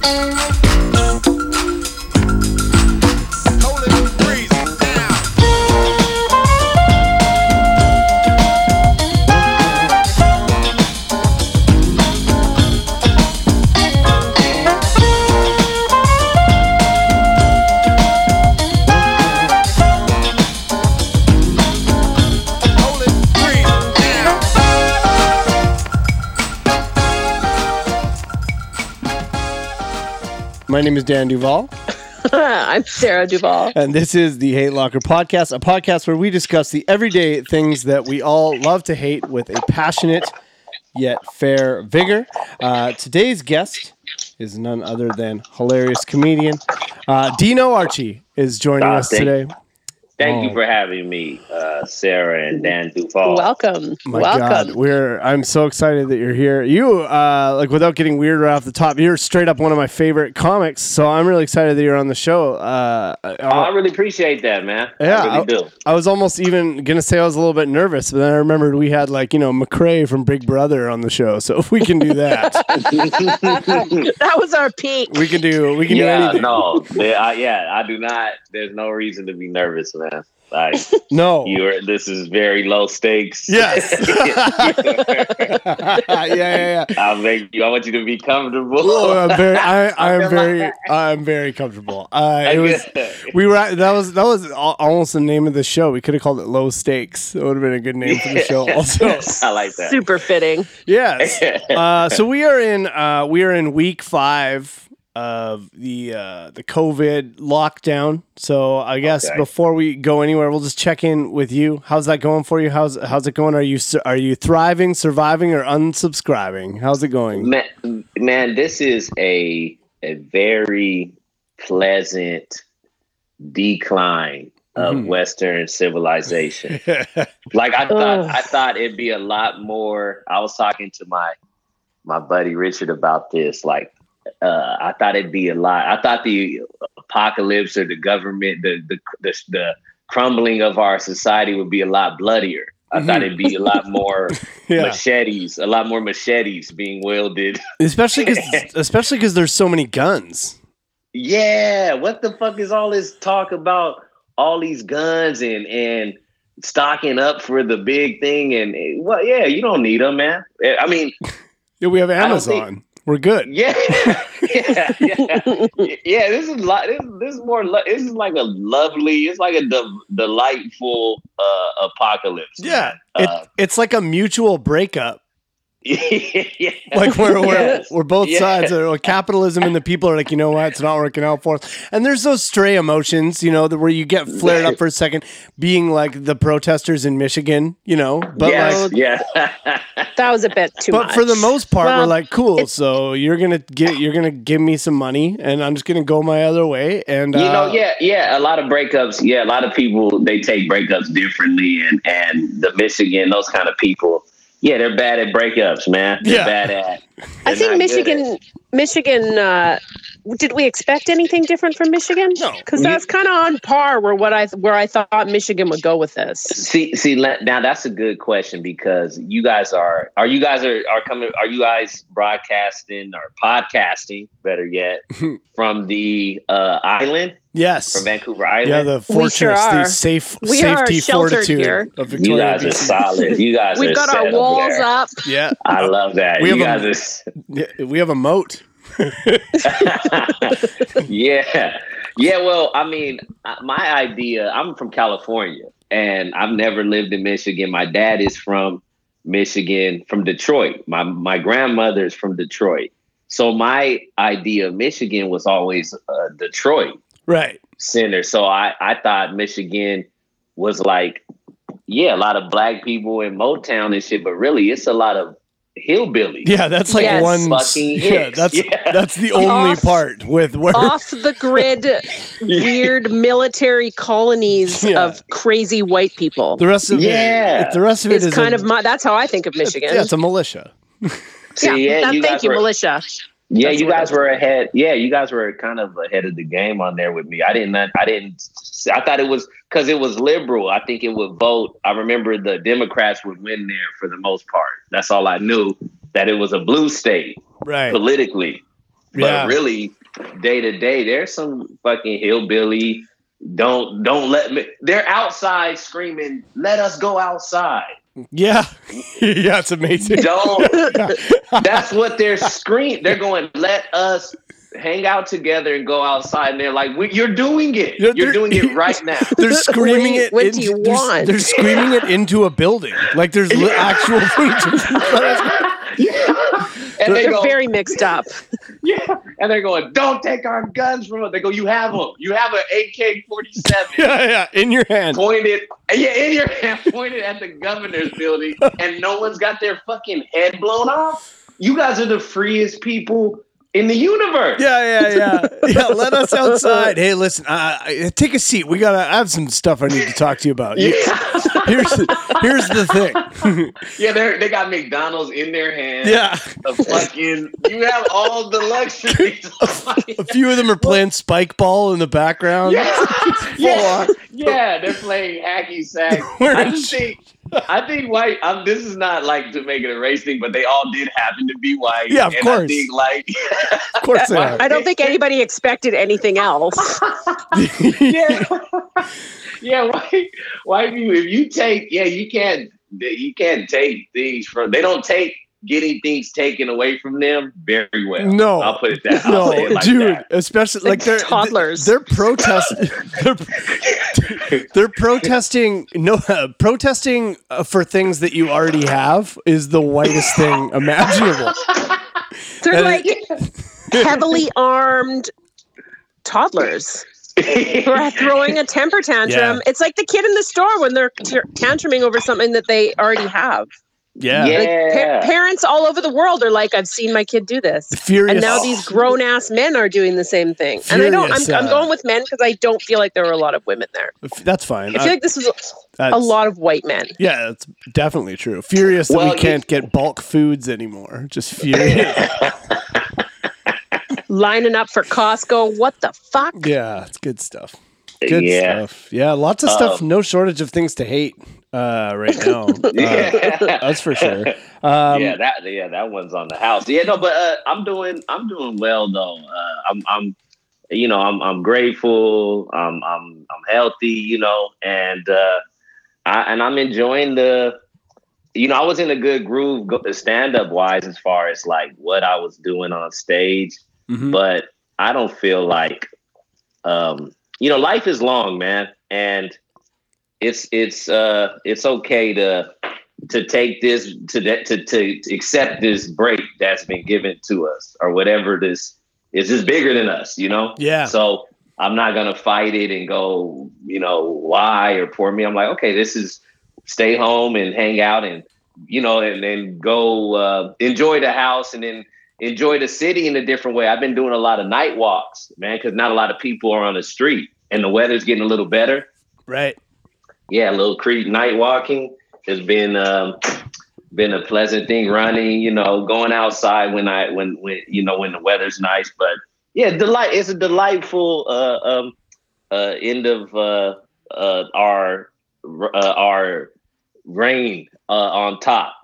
Música My name is Dan Duval, I'm Sarah Duval. and this is the Hate Locker Podcast, a podcast where we discuss the everyday things that we all love to hate with a passionate yet fair vigor. Uh, today's guest is none other than hilarious comedian uh, Dino Archie is joining Ah, us thank- today. Thank Oh. you for having me, uh, Sarah and Dan Duval. Welcome. My Welcome. God, we're I'm so excited that you're here. You uh, like without getting weird right off the top, you're straight up one of my favorite comics. So I'm really excited that you're on the show. Uh, I- Oh, I really appreciate that, man. Yeah, I really I- do. I was almost even gonna say I was a little bit nervous, but then I remembered we had like you know McRae from Big Brother on the show, so if we can do that, that was our peak. we can do we can do yeah, anything. no, yeah, I, yeah, I do not. There's no reason to be nervous, man. Like No. you're, this is very low stakes. Yes. yeah, yeah, yeah. I'll make you. I want you to be comfortable. Oh, I'm very, I, I'm very, I'm very comfortable. Uh, it was, we were, at, that was, that was almost the name of the show. We could have called it Low Stakes. It would have been a good name for the show. Also, I like that. Super fitting. yes. Uh, so we are in, uh, we are in week five of the uh, the COVID lockdown. So I guess Okay. before we go anywhere, we'll just check in with you. How's that going for you? How's how's it going? Are you are you thriving, surviving, or unsubscribing? How's it going? man, man, this is a a very pleasant decline of Mhm. Western civilization. like I thought, I thought it'd be a lot more. I was talking to my my buddy Richard about this. Like, uh, I thought it'd be a lot. I thought the apocalypse or the government, the the the, the crumbling of our society would be a lot bloodier. I thought it'd be a lot more yeah. machetes, a lot more machetes being wielded. especially because especially because there's so many guns. Yeah, what the fuck is all this talk about? All these guns and and stocking up for the big thing and well, yeah, you don't need them, man. Eh, I mean, Yeah, we have Amazon. We're good. yeah, yeah, yeah, yeah. This is like this, this is more. Lo- this is like a lovely. It's like a de- delightful uh, apocalypse. Yeah, man. it, Uh, it's like a mutual breakup. Yeah. Like where we're, Yes. we're both Yeah. sides are like capitalism and the people are like, you know what, it's not working out for us. And there's those stray emotions, you know, that where you get flared up for a second, being like the protesters in Michigan, you know. But yes, like yeah. That was a bit too but much. for the most part, we're like, cool. So you're gonna get, you're gonna give me some money, and I'm just gonna go my other way. And you know uh, yeah yeah a lot of breakups yeah a lot of people they take breakups differently and and the michigan those kind of people yeah they're bad at breakups man they're Yeah. bad at I they're think Michigan, Michigan. Uh, did we expect anything different from Michigan? No. because that's kind of on par where what I where I thought Michigan would go with this. See, see, now that's a good question because you guys are, are you guys are, are coming, are you guys broadcasting or podcasting, better yet, from the uh, island, yes, from Vancouver Island? yeah, the We sure fortress, the safe We safety fortitude here. of you Victoria. guys are solid. You guys We've are got set our walls there. up. Yeah, I love that. We you have guys a- are. we have a moat. yeah. Yeah. Well, I mean, uh, my idea, I'm from California and I've never lived in Michigan. My dad is from Michigan, from Detroit. My, my grandmother is from Detroit. So my idea of Michigan was always uh, Detroit Right. center. So I, I thought Michigan was like, yeah, a lot of black people in Motown and shit, but really it's a lot of hillbillies. Yeah, that's like Yes. one. Fucking Yeah, hicks. that's Yeah. that's the only Off- part with where. off the grid weird military colonies Yeah. of crazy white people. The rest of Yeah. it, the rest of it It's kind a, of my that's how I think of Michigan. Yeah, it's a militia. See, yeah, yeah, you thank you, were- militia. Yeah, That's you guys were ahead. Yeah, you guys were kind of ahead of the game on there with me. I didn't. I didn't. I thought it was because it was liberal. I think it would vote. I remember the Democrats would win there for the most part. That's all I knew. That it was a blue state Right. politically. But Yeah. really, day to day, there's some fucking hillbilly. Don't don't let me. They're outside screaming, "Let us go outside!" Yeah, yeah, it's amazing. Don't. That's what they're screaming. They're going, "Let us." Hang out together and go outside, and they're like, we, "You're doing it. Yeah, You're they're- doing it right now." They're screaming What- it. what in- do you they're, want? They're screaming it into a building. Like there's li- actual footage. And they They're go, very mixed up. Yeah, and they're going, "Don't take our guns from us." They go, "You have them. You have an AK-47 yeah, yeah, in your hand. pointed, yeah, in your hand, pointed at the governor's building, and no one's got their fucking head blown off. You guys are the freest people in the universe. Yeah, yeah, yeah, yeah. Let us outside. Hey, listen, uh, uh, take a seat. We gotta. I have some stuff I need to talk to you about. Yeah, Here's the, here's the thing. yeah. They they got McDonald's in their hand. yeah, a fucking. You have all the luxuries. a few of them are playing spike ball in the background. Yeah, yeah, yeah. They're playing hacky sack. I just think, I think white. Um, this is not like to make it a race thing, but they all did happen to be white. Yeah, of and course. I think like, Of course they are. I don't think anybody expected anything else. yeah, yeah. White, white people. If you take, yeah, you can't. You can't take things from. They don't take getting things taken away from them very well. No. I'll put it that. No, it like dude, that. especially like Like they're toddlers. They're protesting. They're, they're protesting. No, uh, protesting uh, for things that you already have is the whitest thing imaginable. They're And- like heavily armed toddlers who are throwing a temper tantrum. Yeah. It's like the kid in the store when they're t- tantruming over something that they already have. Yeah, Yeah. Like pa- parents all over the world are like, I've seen my kid do this. furious. And now these grown ass men are doing the same thing. And I don't, I'm, Furious, I'm uh, going with men because I don't feel like there were a lot of women there. That's fine. I feel like this was a, a lot of white men. Yeah, that's definitely true. Furious that Well, we can't get bulk foods anymore. Just furious. lining up for Costco. What the fuck? yeah, it's good stuff. Good yeah. stuff. Yeah, lots of stuff. Um, no shortage of things to hate uh, right now. Uh, that's for sure. Um, yeah, that yeah, that one's on the house. Yeah, no, but uh, I'm doing I'm doing well though. Uh, I'm I'm you know I'm I'm grateful. I'm I'm I'm healthy. You know, and uh, I and I'm enjoying the. You know, I was in a good groove stand up wise as far as like what I was doing on stage, mhm. but I don't feel like um you know life is long man and it's it's uh it's okay to to take this to that to, to to accept this break that's been given to us or whatever this is just bigger than us you know Yeah. so i'm not gonna fight it and go you know why or poor me i'm like okay this is stay home and hang out and you know and then go uh, enjoy the house and then enjoy the city in a different way i've been doing a lot of night walks man because not a lot of people are on the street and the weather's getting a little better Right. Yeah, little creek night walking has been um, been a pleasant thing. Running, you know, going outside when I when when you know when the weather's nice. But yeah, delight. It's a delightful uh, um, uh, end of uh, uh, our uh, our reign uh, on top.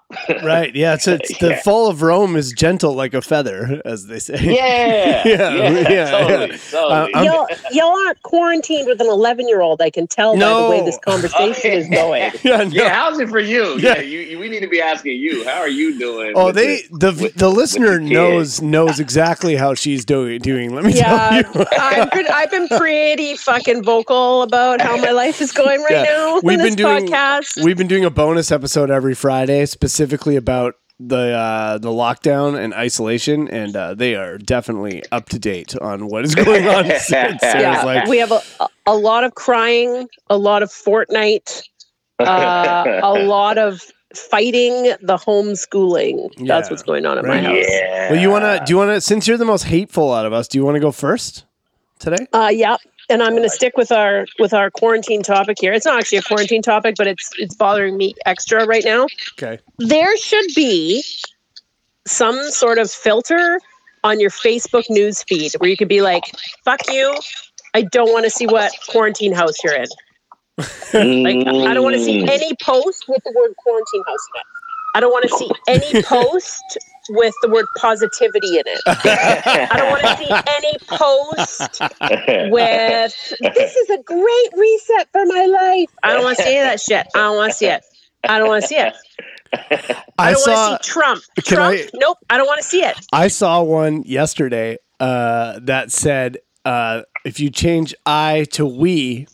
Right. Yeah. It's, it's the Yeah. fall of Rome is gentle like a feather, as they say. Yeah, Yeah, yeah, yeah, totally, yeah. totally. Uh, Y'all, y'all aren't quarantined with an 11 year old. I can tell by the way this conversation is going. yeah. No. yeah, how's it for you? Yeah. Yeah, you, you, we need to be asking you. How are you doing? Oh, they the- the with- the listener your kid? knows knows exactly how she's doing. Doing. Let me Yeah, tell you. I've been, I've been pretty fucking vocal about how my life is going right Yeah, now we've on been this doing- podcast. We've been doing a bonus episode every Friday, specifically about the uh, the lockdown and isolation, and uh, they are definitely up to date on what is going on. Sarah's yeah, like, we have a, a lot of crying, a lot of Fortnite, uh, a lot of fighting the homeschooling. That's Yeah, what's going on at right. my house. yeah. well, you wanna? Do you wanna? Since you're the most hateful out of us, do you want to go first today? Uh, yeah, and I'm going to stick with our with our quarantine topic here. It's not actually a quarantine topic, but it's it's bothering me extra right now. Okay. There should be some sort of filter on your Facebook news feed where you could be like, "Fuck you." I don't want to see what quarantine house you're in. Like, I don't want to see Mm. any post with the word quarantine house in it. I don't want to see any post with the word positivity in it. I don't want to see any post with this is a great reset for my life. I don't want to see that shit. I don't want to see it. I don't want to see it. I, I don't saw want to see Trump. Can Trump. I- Nope. I don't want to see it. I saw one yesterday uh, that said uh, if you change I to we,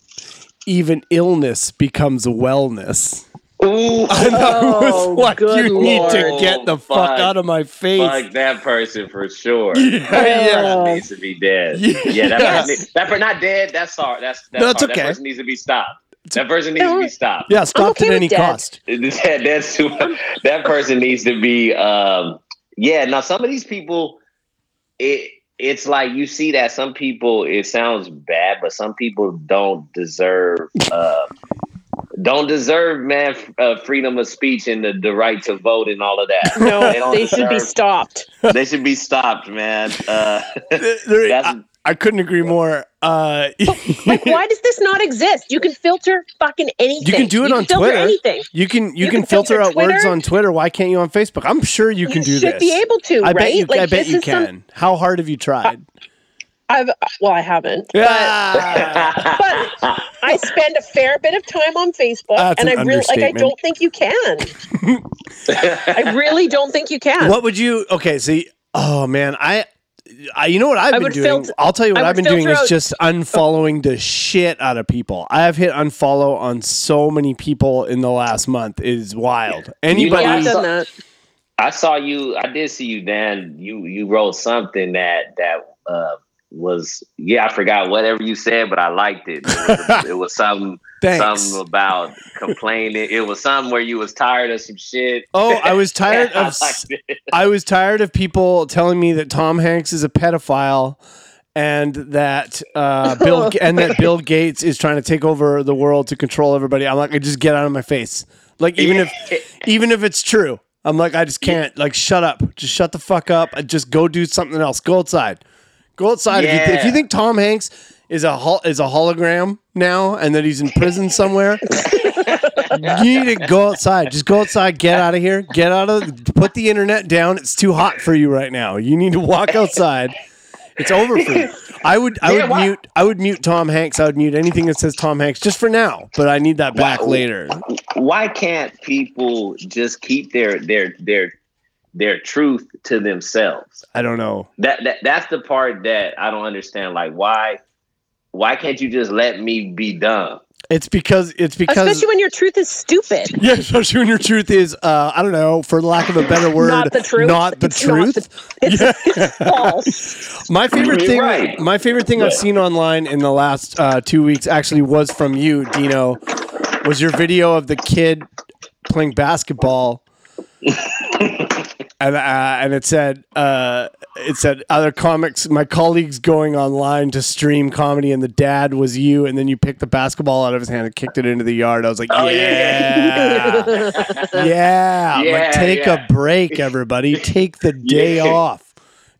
even illness becomes wellness. Ooh, And I Oh, was like, good you need to get the fuck Fuck. out of my face. fuck that person for sure. Yeah, yeah. Oh. That needs to be dead. Yeah. Yeah, that, Yes. person, that person not dead. That's sorry. That's that's No, it's hard. okay. That person needs to be stopped. That person needs to be stopped. Yeah, stopped okay at any dead. cost. That, that's too, that person needs to be. Um, yeah. Now some of these people, it it's like you see that some people. It sounds bad, but some people don't deserve. Uh, don't deserve man f- uh, freedom of speech and the, the right to vote and all of that. No, They don't they should be stopped. they should be stopped, man. Uh, There- that's, I, I couldn't agree more. Uh, Like, why does this not exist? You can filter fucking anything. You can do it on filter Twitter. Anything. you can you, You can, can filter, filter out words on Twitter. Why can't you on Facebook? I'm sure you can you do should this. be able to, I right? bet you. I bet you is some- can. How hard have you tried? I've well, I haven't. Yeah. But I spend a fair bit of time on Facebook, That's and an I really like. I don't think you can. I really don't think you can. what would you? Okay, see. Oh man, I. I, you know what I've I been doing? filter- I'll tell you what I I've been doing filter is just unfollowing the shit out of people. I have hit unfollow on so many people in the last month. It is wild. Anybody? yeah, I've done that. I saw you. I did see you, Dan. You you wrote something that that uh, was yeah. I forgot whatever you said, but I liked it. It was, it was something Thanks. something about complaining. It was something where you was tired of some shit. Oh, I was tired of. it. I was tired of people telling me that Tom Hanks is a pedophile and that uh, Bill and that Bill Gates is trying to take over the world to control everybody. I'm like, I just get out of my face. Like even if even if it's true, I'm like, I just can't. Like, shut up. Just shut the fuck up. and Just go do something else. Go outside. Go outside. If, you, if you think Tom Hanks is a hol- is a hologram now and that he's in prison somewhere, you need to go outside. Just go outside. Get out of here. Get out of. Put the internet down. It's too hot for you right now. You need to walk outside. It's over for you. I would. I Yeah, would why- mute. I would mute Tom Hanks. I would mute anything that says Tom Hanks just for now. But I need that back Wow. later. Why can't people just keep their their their their truth to themselves? I don't know. That that that's the part that I don't understand. Like why why can't you just let me be dumb? It's because it's because Especially when your truth is stupid. yeah, especially when your truth is uh, I don't know, for lack of a better word, Not the truth. Not the It's not truth. the- It's, it's false. My favorite You're thing, right. my favorite thing I've seen online in the last uh, two weeks actually was from you, Dino. Was your video of the kid playing basketball, and uh, and it said uh, it said other comics, my colleagues going online to stream comedy, and the dad was you, and then you picked the basketball out of his hand and kicked it into the yard. I was like, Oh, yeah, yeah, yeah, I'm like take yeah. a break, everybody, take the day Yeah. off.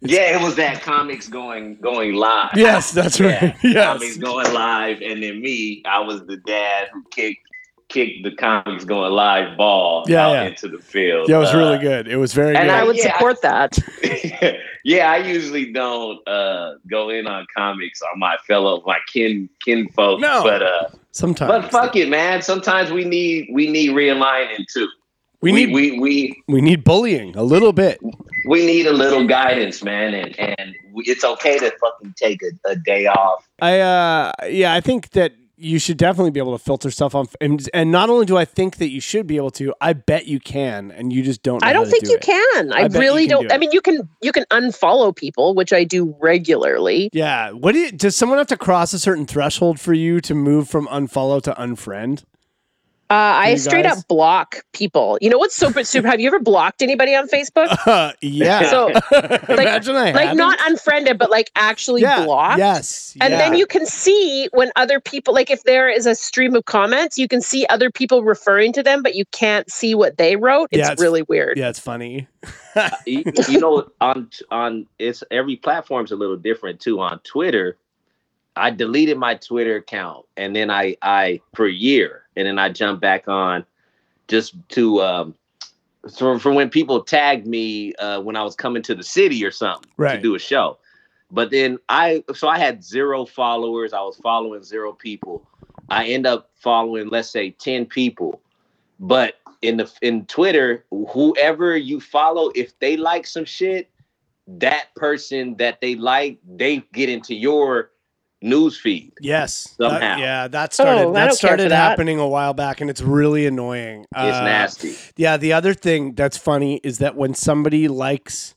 Yeah, it was that comics going going live. Yes, that's right. Yeah, comics Yes. going live, and then me, I was the dad who kicked kicked the comics going live ball Yeah, out yeah. into the field. Yeah, it was Uh, really good. It was very good and good. I would Yeah. support that. yeah, I usually don't uh, go in on comics on my fellow my kin kin folks, No. but uh, Sometimes but fuck it, man. Sometimes we need we need realigning too. we need we, we we need bullying a little bit. we need a little guidance, man, and and it's okay to fucking take a, a day off. I uh yeah, I think that you should definitely be able to filter stuff on and, and not only do I think that you should be able to, I bet you can and you just don't know I don't think do you it. can. I, I really can don't. do I mean, you can you can unfollow people, which I do regularly. Yeah. What do you, does someone have to cross a certain threshold for you to move from unfollow to unfriend? Uh, I straight guys? up block people. You know what's super super? Have you ever blocked anybody on Facebook? Uh, yeah. So, Imagine I like hadn't. not unfriended, but like actually yeah. blocked. Yes. And then you can see when other people, like if there is a stream of comments, you can see other people referring to them, but you can't see what they wrote. It's, Yeah, it's- really weird. Yeah, it's funny. you, you know on on it's every platform's a little different too on twitter i deleted my twitter account and then i i for a year and then i jumped back on just to um for, for when people tagged me uh, when I was coming to the city or something Right. to do a show. But then I so I had zero followers. I was following zero people. I end up following let's say 10 people. But in the in Twitter, whoever you follow, if they like some shit, that person that they like, they get into your news feed. Yes. That- Somehow. yeah, that started Oh, that started for that. happening a while back and it's really annoying. It's Uh, nasty. Yeah, the other thing that's funny is that when somebody likes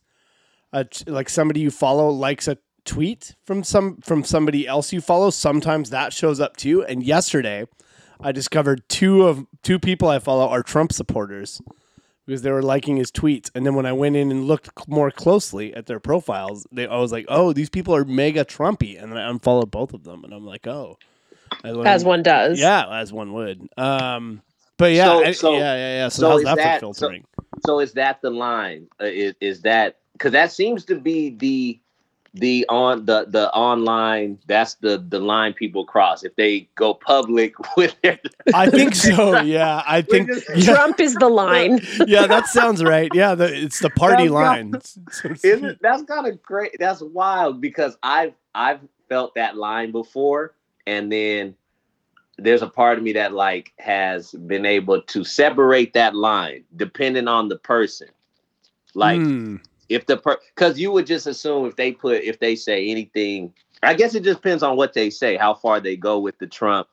a t- like somebody you follow likes a tweet from some from somebody else you follow, sometimes that shows up too. And yesterday, I discovered two of two people I follow are Trump supporters because they were liking his tweets. And then when I went in and looked more closely at their profiles, they I was like, "Oh, these people are mega Trumpy." And then I unfollowed both of them and I'm like, "Oh." As one does. Yeah, as one would. Um but yeah, So- I- so- yeah, yeah, yeah. So, so how's is that, that- for so- filtering? So is that the line? Uh, is, is that because that seems to be the the on the the online that's the the line people cross if they go public with their I think so. Yeah, I think. just- Yeah, Trump is the line. yeah, that sounds right. Yeah, the, it's the party That's line. not- Isn't that's kind of great? That's wild because I've I've felt that line before, and then there's a part of me that like has been able to separate that line depending on the person. Like Hmm. If the per because you would just assume if they put if they say anything, I guess it just depends on what they say, how far they go with the Trump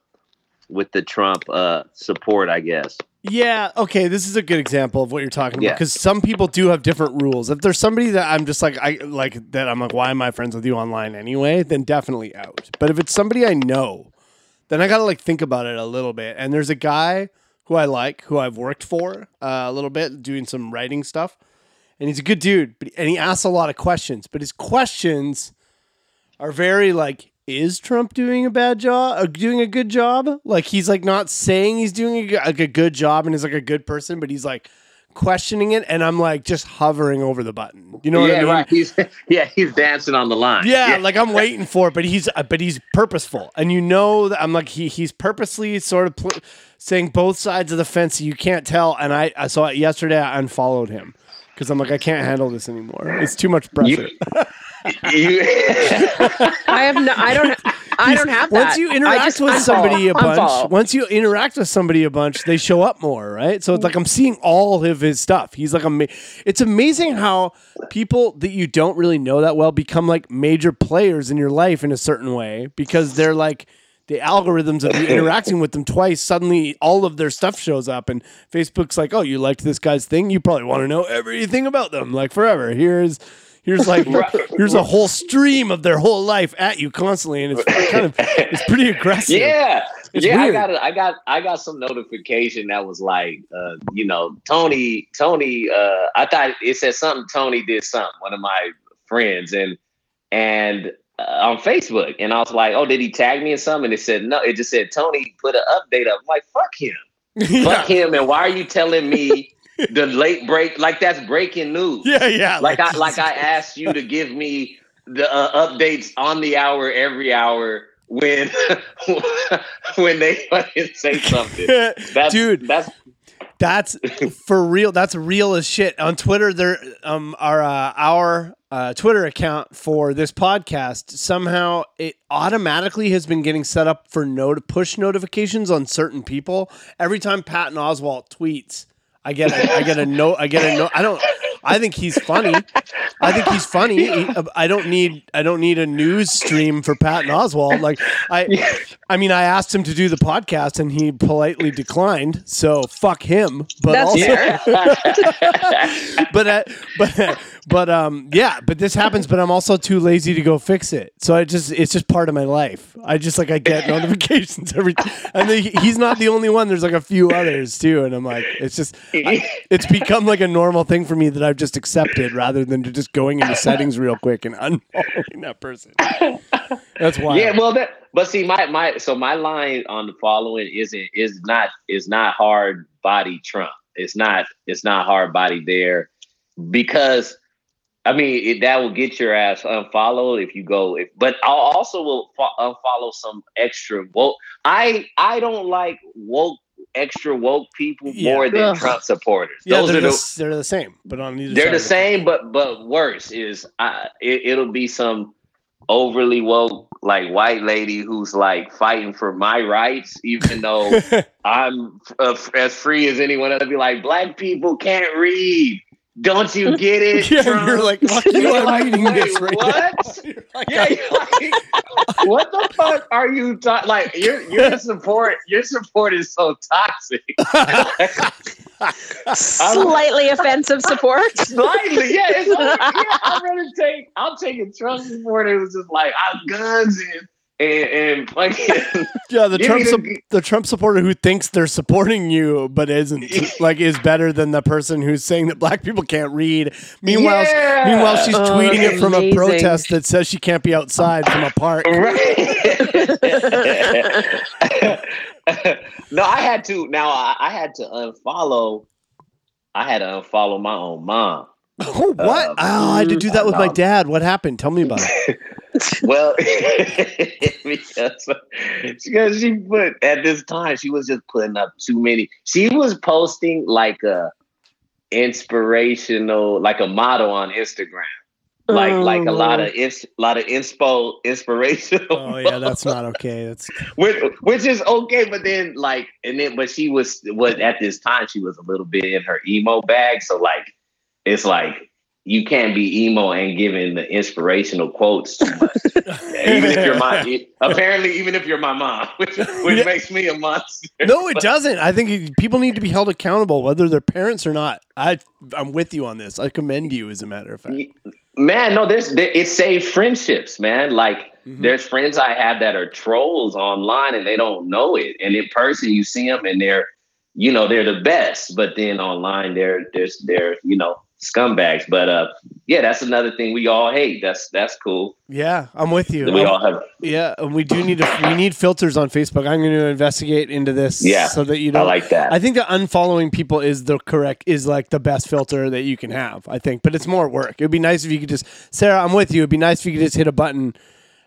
with the Trump uh support, I guess. Yeah. Okay. This is a good example of what you're talking about because some people do have different rules. If there's somebody that I'm just like I like that I'm like, why am I friends with you online anyway? Then definitely out. But if it's somebody I know, then I gotta like think about it a little bit. And there's a guy who I like, who I've worked for uh, a little bit, doing some writing stuff, and he's a good dude. But and he asks a lot of questions, but his questions are very like is Trump doing a bad job, uh, doing a good job? Like he's like not saying he's doing a, like a good job and is like a good person, but he's like questioning it, and I'm like just hovering over the button. You know what yeah, I mean? right. He's yeah, he's dancing on the line. Yeah, like I'm waiting for it, but he's uh, but he's purposeful, and you know that I'm like he he's purposely sort of pl- saying both sides of the fence. You can't tell, and I I saw it yesterday. I unfollowed him because I'm like I can't handle this anymore. It's too much pressure. You- I have no. I don't. I don't have that. Once you interact just with unfollow- somebody a bunch, unfollow. once you interact with somebody a bunch, they show up more, right? So it's like I'm seeing all of his stuff. He's like ama- It's amazing how people that you don't really know that well become like major players in your life in a certain way because they're like the algorithms of you interacting with them twice. Suddenly, all of their stuff shows up, and Facebook's like, "Oh, you liked this guy's thing? You probably want to know everything about them, like forever." Here's Here's like here's a whole stream of their whole life at you constantly, and it's kind of it's pretty aggressive. Yeah. It's yeah, weird. I got a, I got I got some notification that was like, uh, you know, Tony, Tony. Uh, I thought it said something. Tony did something. One of my friends, and and uh, on Facebook, and I was like, oh, did he tag me in something? And it said no. It just said Tony put an update up. I'm like, fuck him, yeah. fuck him. And why are you telling me the late break? Like that's breaking news. yeah, yeah. like I like I asked you to give me the uh, updates on the hour every hour when when they fucking say something. That's, Dude. that's That's for real. That's real as shit. On Twitter, there um our uh, our uh, Twitter account for this podcast somehow it automatically has been getting set up for not- push notifications on certain people. Every time Patton Oswalt tweets, I get a, I get a note. I get a note. I don't. I think he's funny. I think he's funny. I don't need I don't need a news stream for Patton Oswalt. Like I I mean I asked him to do the podcast and he politely declined. So fuck him. But That's also but uh, but uh, but um yeah, but this happens but I'm also too lazy to go fix it. So I just it's just part of my life. I just like I get notifications every and then he- he's not the only one. There's like a few others too and I'm like it's just I- it's become like a normal thing for me that I've just accepted rather than just going into settings real quick and unfollowing that person. That's why. yeah. Well, that but see my my so my line on the following isn't is not is not hard body Trump. It's not it's not hard body there because. I mean, it, that will get your ass unfollowed if you go. If, but I also will fo- unfollow some extra woke. I I don't like woke extra woke people Yeah. more than Ugh. Trump supporters. Yeah, Those they're are the, the they're the same, but on either they're side the of same, but but worse is uh, it, it'll be some overly woke like white lady who's like fighting for my rights, even though I'm uh, as free as anyone else. Be like, black people can't read. Don't you get it? yeah, Trump?" you're like, fuck you, I'm like, reading "Wait, this right what? now. You're like, Yeah, you're oh. like, what the fuck are you talking? Like your your support, your support is so toxic. Slightly offensive support. Slightly, yeah. It's like, yeah, I'd rather take. I'll take a Trump support. It was just like I'm guns and and, and fucking. Yeah, the Trump me sup- the- the Trump supporter who thinks they're supporting you but isn't like is better than the person who's saying that black people can't read. Meanwhile, Yeah. meanwhile she's Oh, tweeting it from a protest that says she can't be outside from a park. Right. no, I had to. Now I, I had to unfollow. I had to unfollow my own mom. Oh, what? Um, oh, I had to do that with my dad. What happened? Tell me about it. Well, because because she put at this time she was just putting up too many. She was posting like a inspirational, like a model on Instagram, like oh, like a lot of ins, lot of inspo inspirational. Oh yeah, that's not okay. That's which, which is okay, but then like and then but she was was at this time she was a little bit in her emo bag, so like it's like you can't be emo and giving the inspirational quotes too much. even if you're my apparently even if you're my mom, which which Yeah. makes me a monster. no, it doesn't. I think people need to be held accountable, whether they're parents or not. I I'm with you on this. I commend you, as a matter of fact. Man, no, there's there, it saved friendships, man. Like Mhm. there's friends I have that are trolls online and they don't know it, and in person you see them and they're, you know, they're the best, but then online they're they're they're you know scumbags. But uh, yeah, that's another thing we all hate. That's that's cool. Yeah, I'm with you. We all have. Yeah, and we do need to. We need filters on Facebook. I'm going to investigate into this. Yeah, so that you know don't. I like that. I think that unfollowing people is the correct is like the best filter that you can have. I think, but it's more work. It would be nice if you could just Sarah. I'm with you. It'd be nice if you could just hit a button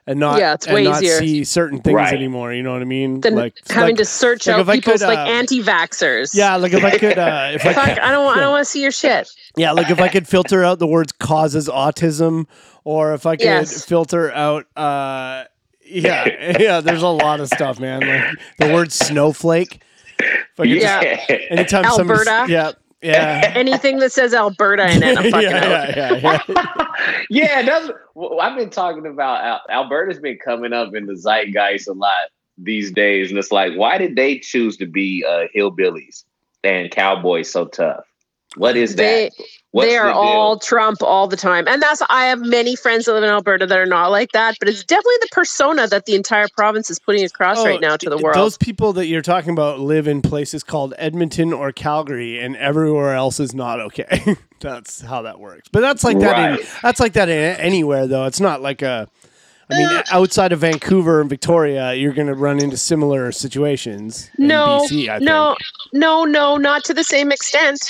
and not Yeah, it's and way not easier. see certain things Right. anymore. You know what I mean? Then like having like- to search like out if people's could, like uh, anti-vaxxers. Yeah, like if I could, uh, if I Fuck, could, I don't want. I don't want to see your shit. yeah, like if I could filter out the words causes autism, or if I could Yes. filter out, uh, yeah, yeah. There's a lot of stuff, man. Like the word snowflake. If I could Yeah. just- anytime somebody's- Alberta. yeah, yeah. Anything that says Alberta in it, I'm fucking out. yeah, yeah, yeah, yeah. yeah, that's. well, I've been talking about Al- Alberta's been coming up in the zeitgeist a lot these days, and it's like, why did they choose to be uh, hillbillies and cowboys so tough? What is They that? What's they are the all Trump all the time, and that's I have many friends that live in Alberta that are not like that. But it's definitely the persona that the entire province is putting across Oh, right now to the world. Those people that you're talking about live in places called Edmonton or Calgary, and everywhere else is not okay. that's how that works. But that's like that. In, that's like that in anywhere, though. It's not like a. I mean, outside of Vancouver and Victoria, you're going to run into similar situations. in no, BC, I no, no, no, not to the same extent.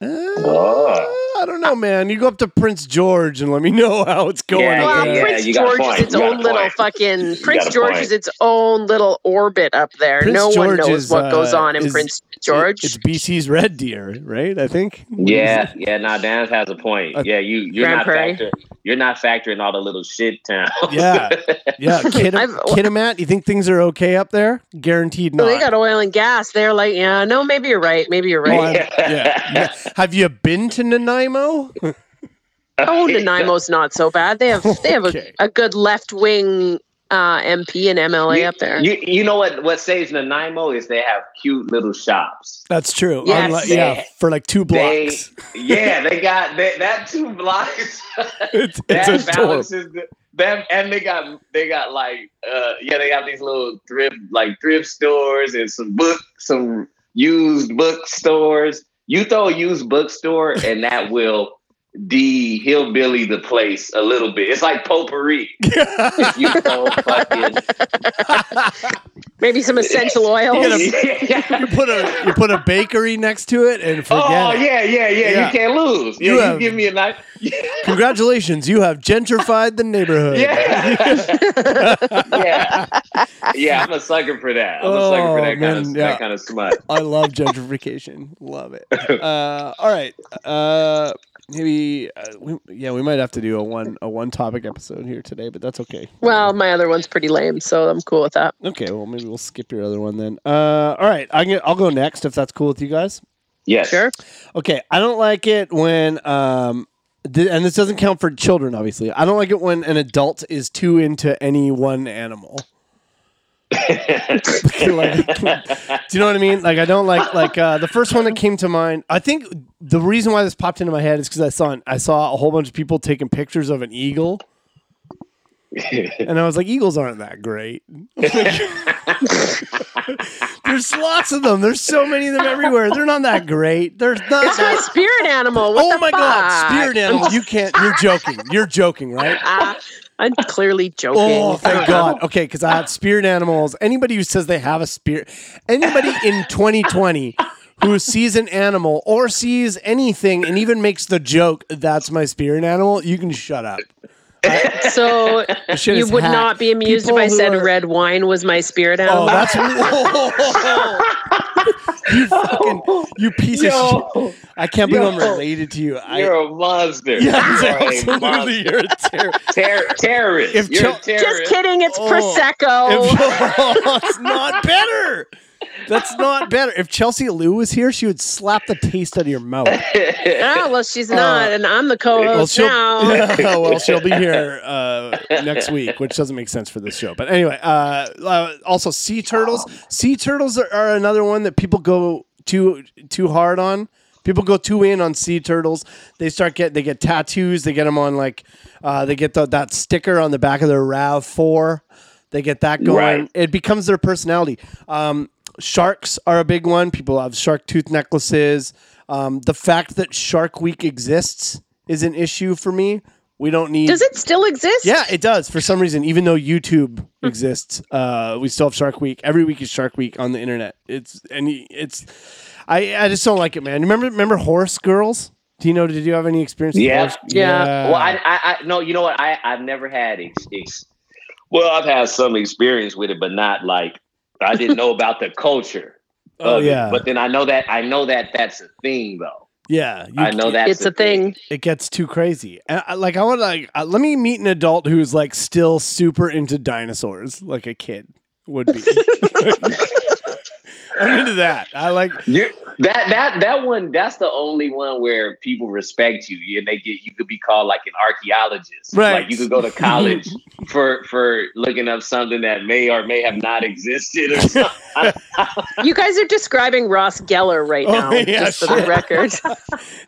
Think. Uh, Oh. I don't know, man. You go up to Prince George and let me know how it's going. Yeah, up Well, there. yeah, Prince you got a George is its you got a own little point. fucking. Prince George point. is its own little orbit up there. Prince no one knows is, what goes uh, on in is- Prince George. It's BC's Red Deer, right? I think. Yeah, yeah. Now Dan has a point. Uh, Yeah, you you're Grand not Prairie. factoring. You're not factoring all the little shit towns. Yeah. Yeah, Kid- I've- Kitimat, you think things are okay up there? Guaranteed not. Well, they got oil and gas. They're like, yeah, no, maybe you're right. Maybe you're right. I'm- yeah, yeah. Have you been to Nanaimo? Oh, Nanaimo's not so bad. They have they have Okay. a, a good left wing uh, MP and MLA you, up there. You, you know what? What saves Nanaimo is they have cute little shops. That's true. Yes. Unlike- yeah, for like two They, blocks. yeah, they got they, that two blocks. it's that it's balances the, them, and they got they got like uh yeah they got these little thrift like thrift stores and some book some used bookstores. You throw a used bookstore and that will de hillbilly the place a little bit. It's like potpourri. You throw fucking Maybe some essential oils. You put a you put a bakery next to it and forget oh it. yeah, yeah, yeah, Yeah. You can't lose. You You, have- you give me a nice. Congratulations, you have gentrified the neighborhood. Yeah. yeah. Yeah, I'm a sucker for that. I'm a sucker Oh, for that man, kind of yeah. that kind of smut. I love gentrification. Love it. Uh, all right. Uh, maybe uh, we, yeah, we might have to do a one a one topic episode here today, but that's okay. Well, my other one's pretty lame, so I'm cool with that. Okay, well maybe we'll skip your other one then. Uh, all right, I can, I'll go next if that's cool with you guys. Yes. Sure. Okay, I don't like it when um, th- and this doesn't count for children, obviously. I don't like it when an adult is too into any one animal. like, do you know what I mean? Like, I don't like like uh, the first one that came to mind. I think the reason why this popped into my head is because I saw I saw a whole bunch of people taking pictures of an eagle, and I was like, eagles aren't that great. There's lots of them. There's so many of them everywhere. They're not that great. They're not. It's my spirit animal. What oh my god, spirit animal! You can't. You're joking. You're joking, right? Ah, I'm clearly joking. Oh, thank God. Okay, because I have spirit animals. Anybody who says they have a spirit, anybody in 2020 who sees an animal or sees anything and even makes the joke, that's my spirit animal, you can shut up. So you would hack. not be amused People if I said are- red wine was my spirit oh, animal. Oh, that's you fucking you piece of shit. I can't believe I'm related to you. I, you're a monster. yeah, You're a absolutely. monster. You're a terror. Ter- terrorist. If you're Chel- a terrorist. Just kidding. It's Oh. prosecco. If, oh, it's not better. That's not better. If Chelsea Lou was here, she would slap the taste out of your mouth. oh well, she's not, and I'm the co-host she'll, now. yeah, well, she'll be here uh, next week, which doesn't make sense for this show. But anyway, uh, uh, also sea turtles. Sea turtles are, are another one that people go too too hard on. People go too in on sea turtles. They start get they get tattoos. They get them on like uh, they get the, that sticker on the back of their Rav Four. They get that going. Right. It becomes their personality. Um, sharks are a big one. People have shark tooth necklaces. Um, the fact that Shark Week exists is an issue for me. We don't need. Does it still exist? Yeah, it does. For some reason, even though YouTube exists, uh, we still have Shark Week. Every week is Shark Week on the internet. It's and it's. I I just don't like it, man. Remember remember Horse Girls? Do you know? Did you have any experience? with Yeah. Yeah. Well, I, I, I, no, you know what? I, I've never had ex, ex, well, I've had some experience with it, but not like I didn't know about the culture. Oh, of it. yeah. But then I know that I know that that's a thing, though. yeah. you I know that It's a thing. it gets too crazy. And I, like I want to like uh, let me meet an adult who's like still super into dinosaurs, like a kid would be. I'm into that. I like. You that that that one. That's the only one where people respect you, and they get you could be called like an archaeologist. Right. Like you could go to college for for looking up something that may or may have not existed or something. You guys are describing Ross Geller right Oh, now, yeah, just for the record.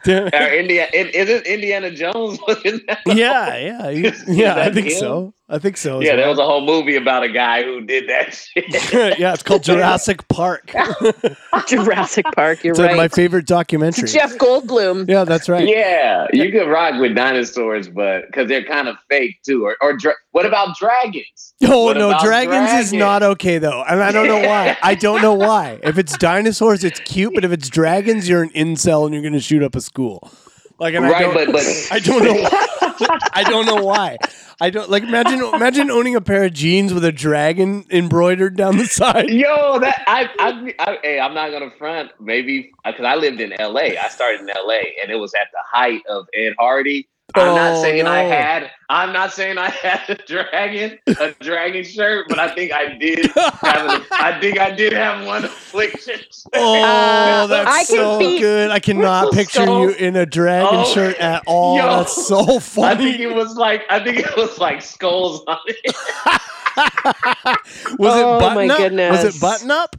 or Indiana, is it Indiana Jones? Wasn't yeah, yeah, yeah. I think him? so. I think so. as Yeah, there was a whole movie about a guy who did that shit. yeah, it's called Jurassic Park. Jurassic Park. You're It's like right. my favorite documentary. Jeff Goldblum. Yeah, that's right. yeah, you could rock with dinosaurs, but because they're kind of fake too. Or, or dra- what about dragons? Oh What no, about dragons, is not okay though, and I don't know why. I don't know why. If it's dinosaurs, it's cute, but if it's dragons, you're an incel and you're gonna shoot up a school. Like, and I right, don't, but but I don't know. Why. I don't know why. I don't like imagine imagine owning a pair of jeans with a dragon embroidered down the side. Yo, that I, I, I, hey, I'm not gonna front. Maybe because I lived in L.A. I started in L.A. and it was at the height of Ed Hardy. I'm Oh, not saying I had. I'm not saying I had a dragon, a dragon shirt, but I think I did. Have an, I think I did have one affliction. Oh, Uh, that's I so be- good. I cannot picture So- you in a dragon Oh, shirt at all. yo. that's so funny. I think funny. it was like I think it was like skulls on it. Was Oh, it button my up? Was it button up?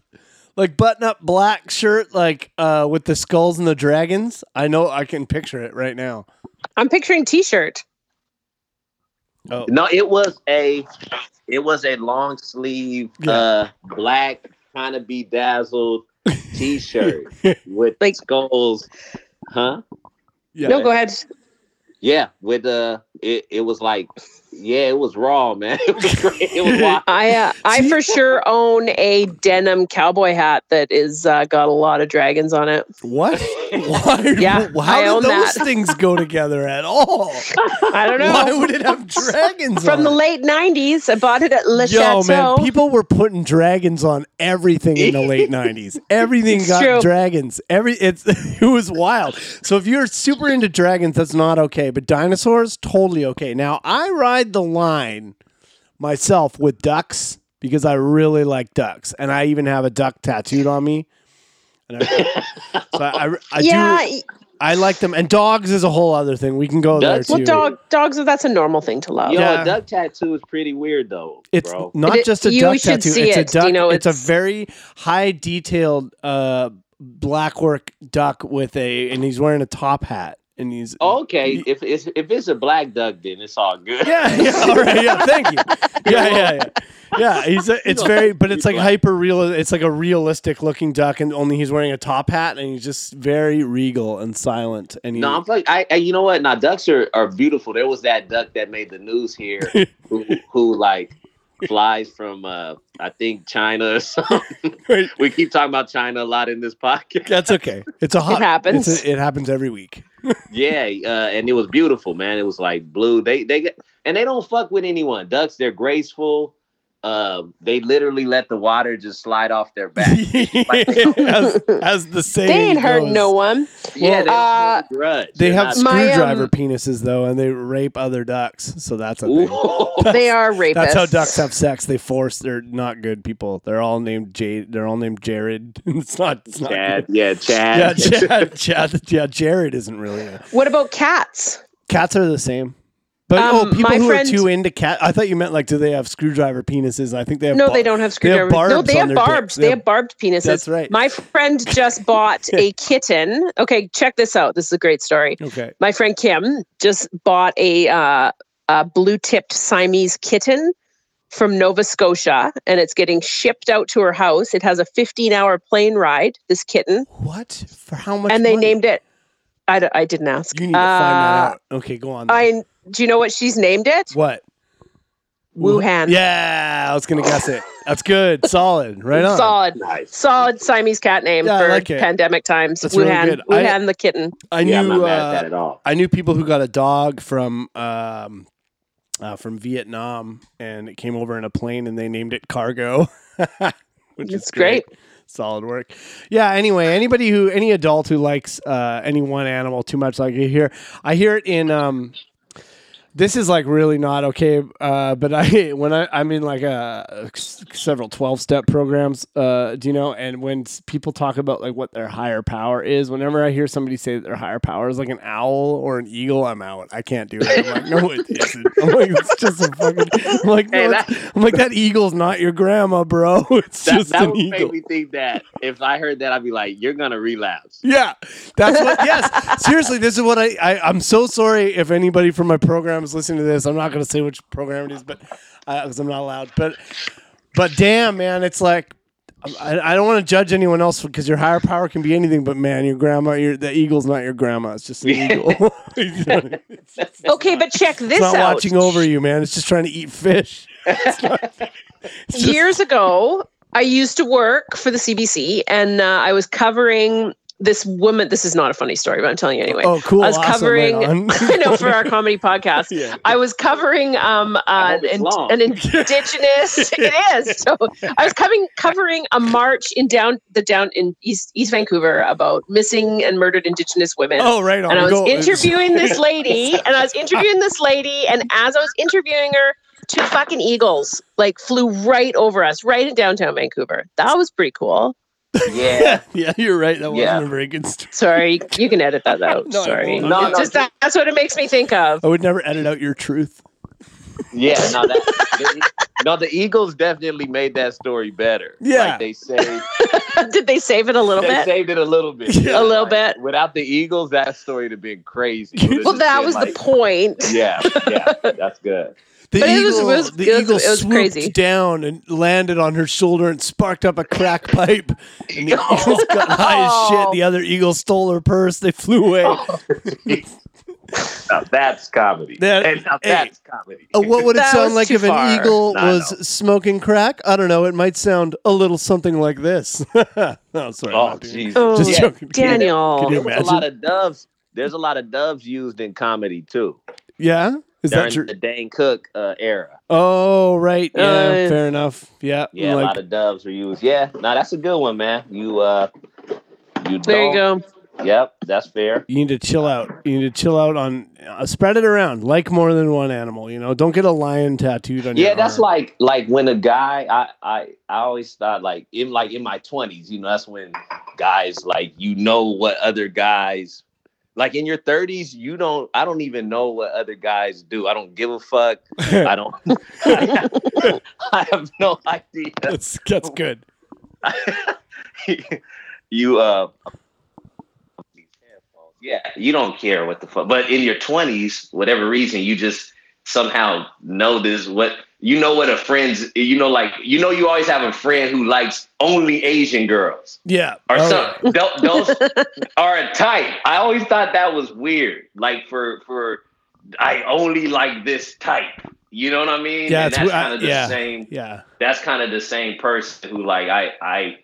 Like button up black shirt, like uh, with the skulls and the dragons. I know. I can picture it right now. I'm picturing T-shirt. Oh, No, it was a it was a long sleeve Yeah. uh black kind of bedazzled t-shirt with Like- skulls. Huh? yeah. No, go ahead. Yeah, with uh it, it was like Yeah, it was raw, man. It was great. It was wild. I uh, I for sure own a denim cowboy hat that is uh, got a lot of dragons on it. What? Why? Yeah, How I did own those that. things go together at all? I don't know. Why would it have dragons From on the it? late '90s, I bought it at Le Yo, Chateau. man, people were putting dragons on everything in the late '90s. Everything It's got true. dragons. Every it's it was wild. So if you're super into dragons, that's not okay. But dinosaurs, totally okay. Now I ride the line myself with ducks because I really like ducks, and I even have a duck tattooed on me. And I, so I, I, I yeah, do. I like them, and dogs is a whole other thing. We can go Ducks- there well, too. dog dogs. That's a normal thing to love. Yo, Yeah. a duck tattoo is pretty weird though, It's bro. not It- just a you duck tattoo. see it's it. a duck. You know, it's, a very high detailed uh, black work duck with a, and he's wearing a top hat, and he's. Okay, if it's if it's a black duck, then it's all good. Yeah, yeah, all right, yeah, thank you. Yeah, yeah, yeah, yeah. He's a, it's very, but it's like hyper real. It's like a realistic looking duck, and only he's wearing a top hat, and he's just very regal and silent. And he, No, I'm like, I, I, you know what? Now ducks are, are beautiful. There was that duck that made the news here, who, who like flies from, uh, I think China or something. We keep talking about China a lot in this podcast. that's okay. It's a hot. it happens. A, it happens every week. Yeah, uh, and it was beautiful, man. It was like blue. They they and they don't fuck with anyone. Ducks, they're graceful. Um, they literally let the water just slide off their back. as, as the saying they ain't hurt no one. yeah, they uh, don't hold a grudge. They They're have not- My, screwdriver um, penises though, and they rape other ducks. So that's a thing. Ooh. They are rapists. That's how ducks have sex. They force. They're not good people. They're all named Jade. They're all named Jared. it's not. It's not. Chad, good. yeah, Yeah, Chad. Chad, Chad, yeah, Jared isn't really. A, What about cats? cats are the same. But Um, oh, people who are too into cat. I thought you meant like, do they have screwdriver penises? I think they have. No, bar- they don't have they have no, they have barbed. They, They have barbed penises. That's right. My friend just bought a kitten. Okay, check this out. This is a great story. Okay. My friend Kim just bought a, uh, a blue-tipped Siamese kitten from Nova Scotia, and it's getting shipped out to her house. It has a 15-hour plane ride. This kitten, What for? How much? and they money? named it. I, d- I didn't ask. You need to find that Uh, out. Okay, go on. then. I do you know what she's named it? what? Wuhan. Yeah, I was gonna guess it. That's good. Solid. Right on. Solid, Nice. solid Siamese cat name Yeah, for like pandemic times. That's really Wuhan. I- Wuhan the kitten. I yeah, I'm knew. not mad at uh, that at all. I knew people who got a dog from um, uh, from Vietnam, and it came over in a plane, and they named it Cargo, which is It's great. Solid work. Yeah. Anyway, anybody who, any adult who likes uh, any one animal too much, like you hear, I hear it in. Um, this is like really not okay. Uh, but I when I I'm in like a several twelve step programs, uh, do you know? And when people talk about like what their higher power is, whenever I hear somebody say that their higher power is like an owl or an eagle, I'm out. I can't do it. I'm like, no, it isn't. I'm like, it's just a fucking. I'm like, no, Hey, it's- I'm like that eagle's not your grandma, bro. It's That, just that an would eagle. make me think that if I heard that, I'd be like, "You're gonna relapse." Yeah, that's what. Yes, seriously, this is what I, I. I'm so sorry if anybody from my program is listening to this. I'm not going to say which program it is, but because I'm not allowed. But, but damn, man, it's like I, I don't want to judge anyone else because your higher power can be anything. But man, your grandma, your the eagle's not your grandma. It's just an eagle. it's just- Okay, but check it's this not out. watching over you, man. It's just trying to eat fish. It's not- it's just- Years ago, I used to work for the CBC, and uh, I was covering this woman. This is not a funny story, but I'm telling you anyway. oh, cool. I was awesome, covering. right. I know for our comedy podcast. Yeah. I was covering um, uh, an, an indigenous. it is. So I was covering covering a march in down the down in East East Vancouver about missing and murdered indigenous women. Oh, right on. and I was Go- interviewing this lady, and I was interviewing this lady, and as I was interviewing her, two fucking eagles like flew right over us, right in downtown Vancouver. That was pretty cool. Yeah, yeah, you're right. That wasn't a very good story. Sorry, you can edit that out. No, Sorry, won't. No, It's no, just that, that's what it makes me think of. I would never edit out your truth. yeah. No, that, the, no, the Eagles definitely made that story better. Yeah. like they saved, Did they save it a little they bit? saved it a little bit. Yeah. A little Like, bit. Without the Eagles, that story would have been crazy. Well, that been was the point. Yeah, yeah, that's good. The But it was- eagle, it was the good. eagle It was swooped crazy. down and landed on her shoulder and sparked up a crack pipe. And the eagles got high as shit. The other eagle stole her purse. They flew away. Now that's comedy. That- and now hey. that's comedy. Uh, what would it That sound like too if an eagle No, was know. smoking crack? I don't know. It might sound a little something like this. no, sorry. Oh, not. Jesus. Oh, Just Yeah. joking. Daniel. Can you There's a imagine? lot of doves. There's a lot of doves used in comedy too. Yeah, is during that true? the Dane Cook uh, era. Oh, right. Yeah, Uh, fair enough. Yeah, Yeah, a lot of doves were used. Yeah, no, that's a good one, man. You uh, you There you don't- go. Yep, that's fair. You need to chill out. You need to chill out on uh, spread it around. Like more than one animal. You know, don't get a lion tattooed on your Yeah, that's arm. like like when a guy I I I always thought like in like in my twenties, you know, that's when guys like you know what other guys like in your thirties, you don't I don't even know what other guys do. I don't give a fuck. I don't I have no idea. that's that's good. you uh yeah, you don't care what the fuck. But in your twenties, whatever reason, you just somehow know this what you know what a friend's you know like you know you always have a friend who likes only Asian girls Yeah. or Oh, some tho- those are a type. I always thought that was weird. Like for for I only like this type. You know what I mean? Yeah, and that's kind of the yeah. same Yeah. that's kind of the same person who like I I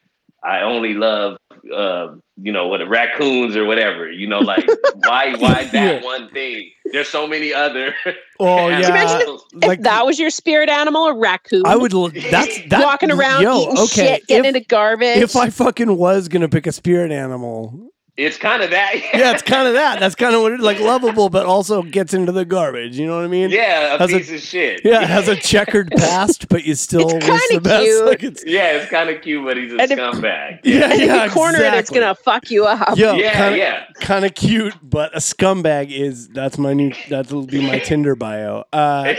I only love uh you know what raccoons or whatever you know like why why that Yeah. one thing there's so many other Oh Can you imagine yeah. if Like that was your spirit animal, a raccoon, I would. l- That's that. walking around yo, eating okay. shit, getting if, into garbage. if I fucking was gonna pick a spirit animal, it's kind of that yeah, it's kind of that. That's kind of what it like lovable, but also gets into the garbage. You know what I mean? yeah a Has a- piece of shit Yeah, it has a checkered past, but you still It's wish kinda the best. cute. Like it's, yeah it's kind of cute but he's a And if- scumbag yeah, and yeah, if you corner it, it's gonna fuck you up. Yo, yeah kinda, yeah kind of cute, but a scumbag is that's my new that'll be my Tinder bio. Uh,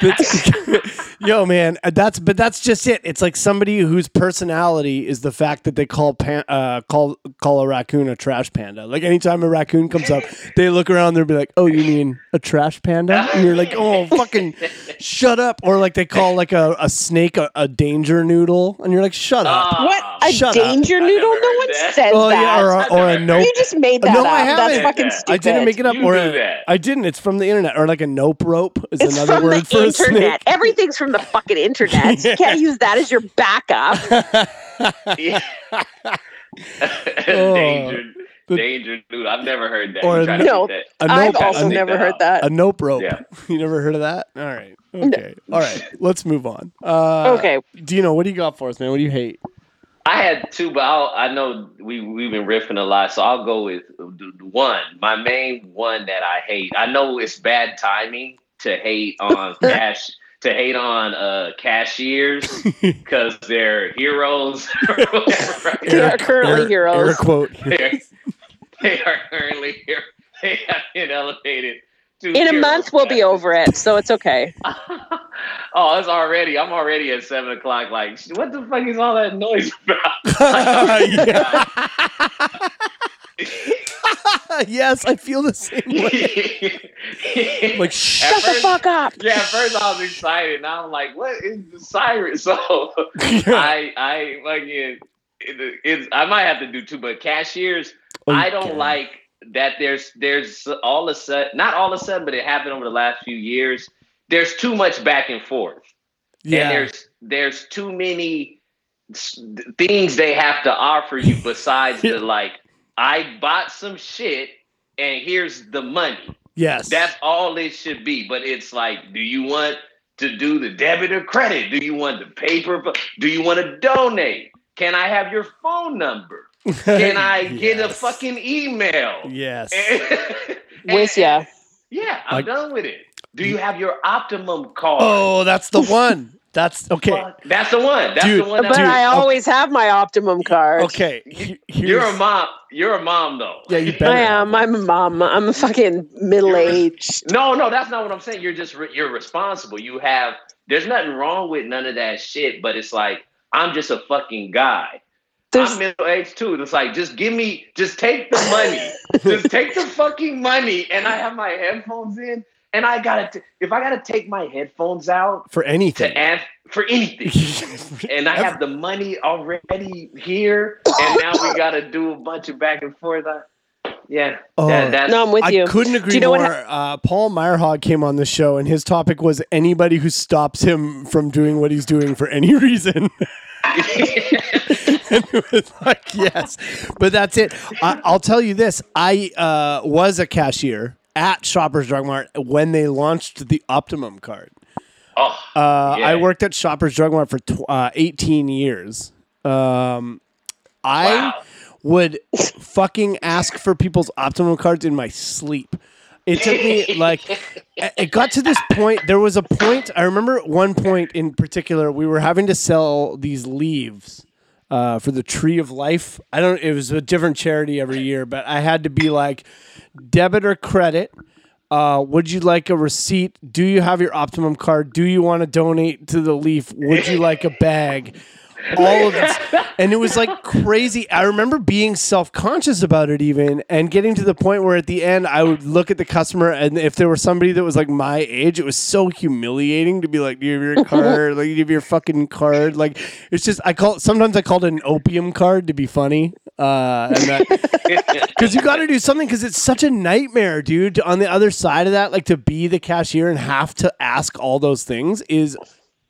but- yo, man, uh, that's but that's just it. It's like somebody whose personality is the fact that they call pan, uh, call call a raccoon a trash panda. Like anytime a raccoon comes up, they look around, they'll be like, "Oh, you mean a trash panda?" And you're like, "Oh, fucking shut up!" Or like they call like a, a snake a, a danger noodle, and you're like, "Shut up." Ah, What a Shut danger I noodle? No one that. says Oh that. yeah, or a, or a nope. you just made that No, up. I That's haven't. fucking I stupid. I didn't make it up. You or do a- that. I didn't. It's from the internet, or like a nope rope is It's another from word the for a internet. snake. Everything's from the fucking internet. You can't use that as your backup. yeah. Oh, danger the- danger dude I've never heard that Or a try to no- make that- A I've also a, never that heard out. that. a nope rope. Yeah. You never heard of that? All right. Okay. All right. Let's move on. Uh, okay. Dino, what do you got for us, man? What do you hate? I had two, but I'll, I know we we've been riffing a lot, so I'll go with the- the one. My main one that I hate. I know it's bad timing to hate on cash to hate on uh, cashiers because they're heroes. whatever. They are currently air, heroes. Air quote. They're- they are currently here. They have been elevated. To In a month, we'll be over it, so it's okay. oh, it's already. I'm already at seven o'clock. Like, what the fuck is all that noise about? Yeah. yes, I feel the same way. Like, Shut the fuck up. Yeah, at first I was excited. Now I'm like, what is the siren? So I I fucking it, I might have to do two, but cashiers, I don't like that there's there's all of a sudden not all of a sudden, but it happened over the last few years. There's too much back and forth. Yeah. And there's there's too many things they have to offer you besides the like I bought some shit and here's the money. yes. That's all it should be. But it's like, do you want to do the debit or credit? Do you want the paper? Do you want to donate? Can I have your phone number? Can I get a fucking email? Yes. With Yeah. Yeah, I'm Like- done with it. Do you have your Optimum card? Oh, that's the one. That's okay. Fuck, That's the one. That's Dude, the one. But Dude, I okay. always have my Optimum card. Okay. here's- You're a mom. You're a mom, though. Yeah, you better. I am. I'm a mom. I'm a fucking middle aged. No, no, that's not what I'm saying. You're just re- you're responsible. You have. There's nothing wrong with none of that shit. But it's like I'm just a fucking guy. There's I'm middle aged too. It's like just give me, just take the money, just take the fucking money, and I have my headphones in, and I gotta. T- if I gotta take my headphones out for anything. to ask for anything, and I have the money already here, and now we gotta do a bunch of back and forth. I, yeah. Oh. That, No, I'm with you. I you. couldn't agree you know more. ha- uh, Paul Meyerhog came on the show, and his topic was anybody who stops him from doing what he's doing for any reason. and it was like, yes, but that's it. I, I'll tell you this: I uh, was a cashier at Shoppers Drug Mart when they launched the Optimum card. oh, Uh, Yeah. I worked at Shoppers Drug Mart for tw- uh, 18 years. Um, I Wow. would fucking ask for people's Optimum cards in my sleep. It took me like it- it got to this point. There was a point. I remember one point in particular, we were having to sell these leaves uh, for the Tree of Life. I don't. It was a different charity every year, but I had to be like debit or credit. Uh, would you like a receipt? Do you have your Optimum card? Do you want to donate to the Leaf? Would you like a bag? All of this, and it was like crazy. I remember being self conscious about it, even, and getting to the point where at the end I would look at the customer, and if there was somebody that was like my age, it was so humiliating to be like, "Do you have your card? Like, do you have your fucking card?" Like, it's just I call sometimes I called it an opium card to be funny, uh, because you got to do something because it's such a nightmare, dude. On the other side of that, like to be the cashier and have to ask all those things is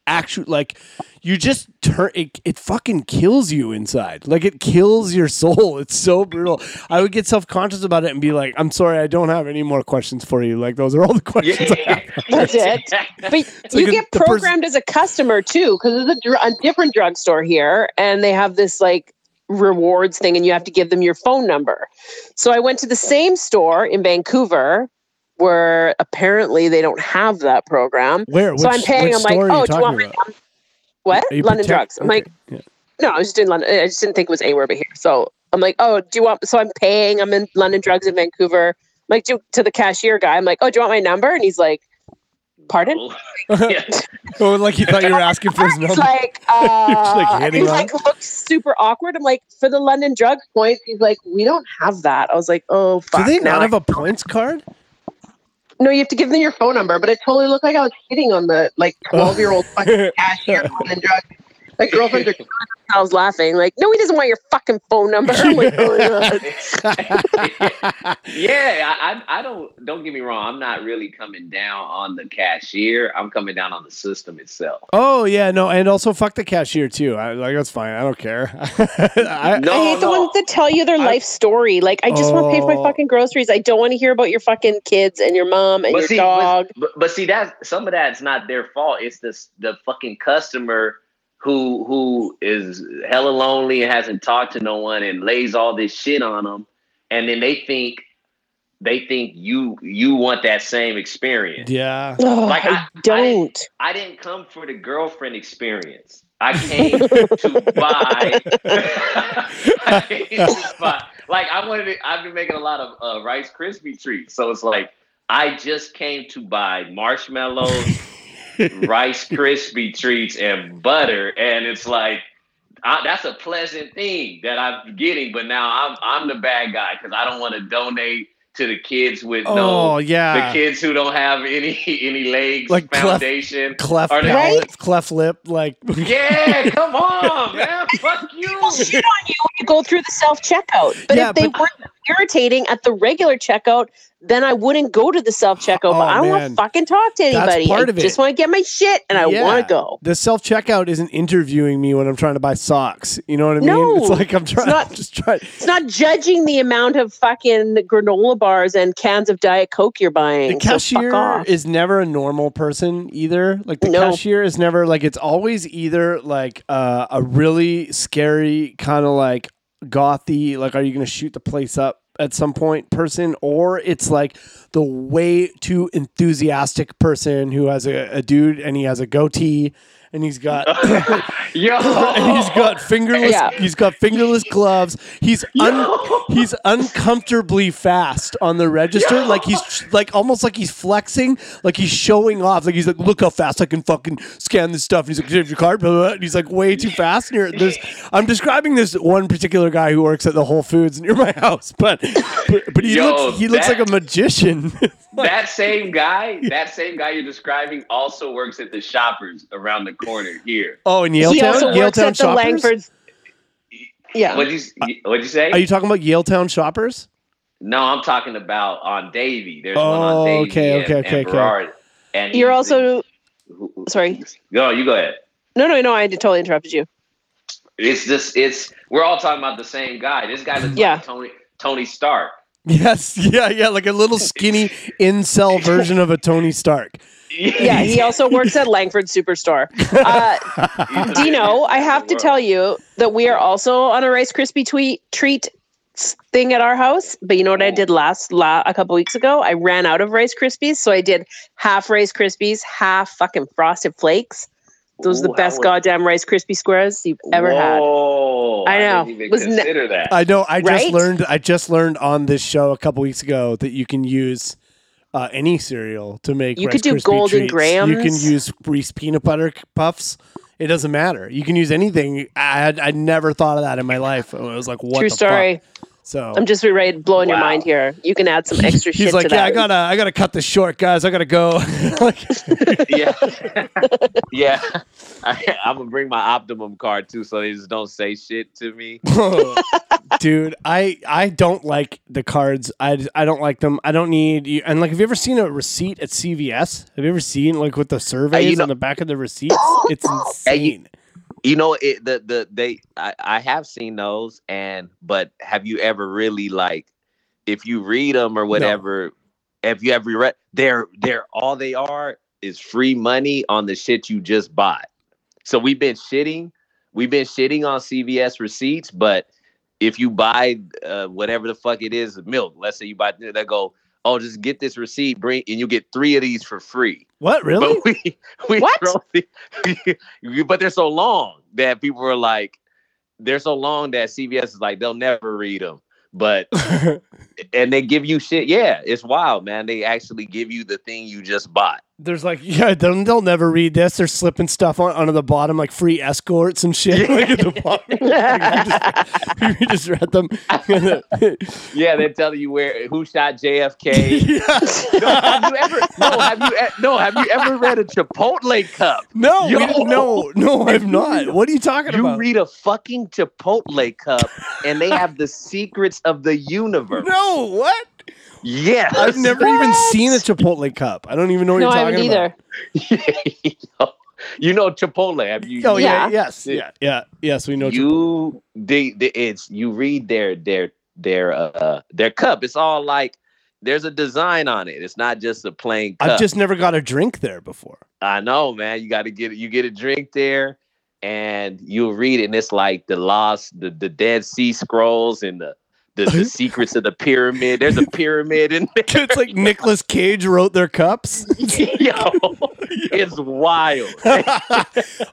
actually like you just turn it, it fucking kills you inside like it kills your soul it's so brutal i would get self-conscious about it and be like i'm sorry i don't have any more questions for you like those are all the questions I have. That's it. But you like a- get pers- programmed as a customer too, because there's a, dr- a different drugstore here, and they have this like rewards thing, and you have to give them your phone number. So I went to the same store in Vancouver, where apparently they don't have that program. where so I'm paying. I'm like, store are you oh, do you want talking my about? what? London protect- Drugs. I'm like, yeah. no, I was just in London. I just didn't think it was anywhere but here. So I'm like, oh, do you want? So I'm paying. I'm in London Drugs in Vancouver. I'm like to, to the cashier guy. I'm like, oh, do you want my number? And he's like, pardon? yeah. oh like you thought you were asking for his number like, uh, like and hitting he's on like looks super awkward. I'm like, for the London drug points, he's like, we don't have that. I was like, oh, do they not have a points card no, you have to give them your phone number, but it totally looked like I was hitting on the like 12 year old fucking cashier at London drug. My girlfriend are I was laughing, like, no, he doesn't want your fucking phone number. I'm like, oh, yeah. yeah, I, I I don't don't get me wrong. I'm not really coming down on the cashier. I'm coming down on the system itself. oh yeah no and also fuck the cashier too I, like that's fine i don't care I, No, I hate the ones that tell you their I- life story. Like, I just want to pay for Oh. my fucking groceries. I don't want to hear about your fucking kids and your mom and your see, dog. But, but, but see that some of that's not their fault. It's the the fucking customer who who is hella lonely and hasn't talked to no one and lays all this shit on them, and then they think they think you you want that same experience. yeah Oh, Like, I- I don't. I didn't come for the girlfriend experience. I came to buy. I came to buy. Like I wanted. To, I've been making a lot of uh, Rice Krispie treats, so it's like I just came to buy marshmallows, Rice Krispie treats, and butter, and it's like. I, that's a pleasant thing that I'm getting, but now I'm I'm the bad guy because I don't want to donate to the kids with oh no yeah the kids who don't have any any legs, Like cleft- foundation. cleft Are they- palate, cleft lip, like Yeah, come on, man. Fuck you. Shit on you you go through the self checkout. But Yeah, if they but- weren't irritating at the regular checkout, then I wouldn't go to the self checkout. Oh, but I don't want to fucking talk to anybody. That's part I of it. just want to get my shit and I Yeah. want to go. the self checkout isn't interviewing me when I'm trying to buy socks. You know what I mean? No, it's like I'm trying. not- just trying. It's not judging the amount of fucking granola bars and cans of Diet Coke you're buying. The cashier off. is never a normal person either. Like the No. cashier is never like it's always either like uh, a really scary kind of like gothy, like are you going to shoot the place up at some point person, or it's like the way too enthusiastic person who has a, a dude and he has a goatee and he's got Yo. and he's got fingerless Yeah. he's got fingerless gloves. He's un, he's uncomfortably fast on the register. Like he's like almost like he's flexing like he's showing off. Like he's like look how fast i can fucking scan this stuff. And he's like here's your card blah, blah, blah. and he's like way too fast and you're, there's i'm describing this one particular guy who works at the whole foods near my house but but, but he Yo, looks he looks that- like a magician. That same guy, that same guy you're describing also works at the shoppers around the corner here. oh in he yaletown also works yaletown at the shoppers Langfords. Yeah. What'd you uh, what'd you say? are you talking about yaletown shoppers No, I'm talking about on Davie. There's one Oh, on Davie. okay, and, okay, and okay, okay. Burrard, And You're also who- who- sorry. No, you go ahead. No, no, no. I totally interrupted you. It's just it's we're all talking about the same guy. This guy looks Yeah. like Tony Tony Stark. Yes, yeah, yeah, like a little skinny incel version of a Tony Stark. Yeah, he also works at Langford Superstore. Uh, Dino, I have to tell you that we are also on a Rice Krispie tweet treat thing at our house. But you know what I did last la- a couple weeks ago? I ran out of Rice Krispies, so I did half Rice Krispies, half fucking Frosted Flakes. Those are the best was- goddamn Rice Krispie squares you've ever had. I know. didn't even Was ne- consider that. I know. I just Right? learned. I just learned on this show a couple weeks ago that you can use uh, any cereal to make. You Rice could do Krispie Golden treats. You can use Reese peanut butter puffs. It doesn't matter. You can use anything. I had I never thought of that in my life. I was like, what True the story. fuck? So I'm just right blowing your mind here. You can add some extra shit he's like, to yeah, that. I gotta, I gotta cut this short, guys. I gotta go. like, yeah, yeah. I, I'm gonna bring my Optimum card too, so they just don't say shit to me. dude, I, I don't like the cards. I, I don't like them. I don't need you. And like, have you ever seen a receipt at CVS? Have you ever seen like with the surveys know- on the back of the receipts? It's Hey, you- insane. You know, it the the they I, I have seen those, and but have you ever really like if you read them or whatever? Have you ever read? They're they're all they are is free money on the shit you just bought. So we've been shitting, we've been shitting on CVS receipts, but if you buy uh, whatever the fuck it is, milk, let's say you buy, they go, oh, just get this receipt, bring, and you get three of these for free. What really? But we, we What? throw the- but they're so long that people are like, they're so long that CVS is like, they'll never read them. But and they give you shit. Yeah, it's wild, man. They actually give you the thing you just bought. There's like, yeah, they'll, they'll never read this. They're slipping stuff on onto the bottom, like free escorts and shit. Like at the bottom. we just read them. Yeah, they're telling you where who shot JFK. yeah. no, have you ever? No, have you? No, have you ever read a Chipotle cup? No, Yo. no, no, I've not. What are you talking You about? You read a fucking Chipotle cup, and they have the secrets of the universe. no, what? Yes, I've never even seen a Chipotle cup. I don't even know what no, you're I talking haven't about. either. you know Chipotle. Have you? Oh yeah, Yeah. yes, yeah, yeah, yes. We know. Chipotle. you they, they it's you read their their their uh their cup. It's all like there's a design on it. It's not just a plain cup. I've just never got a drink there before. I know, man. You got to get you get a drink there, and you'll read it, and it's like the lost, the the Dead Sea Scrolls, and the the, the secrets of the pyramid. There's a pyramid in there. it's like Nicolas Cage wrote their cups. Yo, it's wild.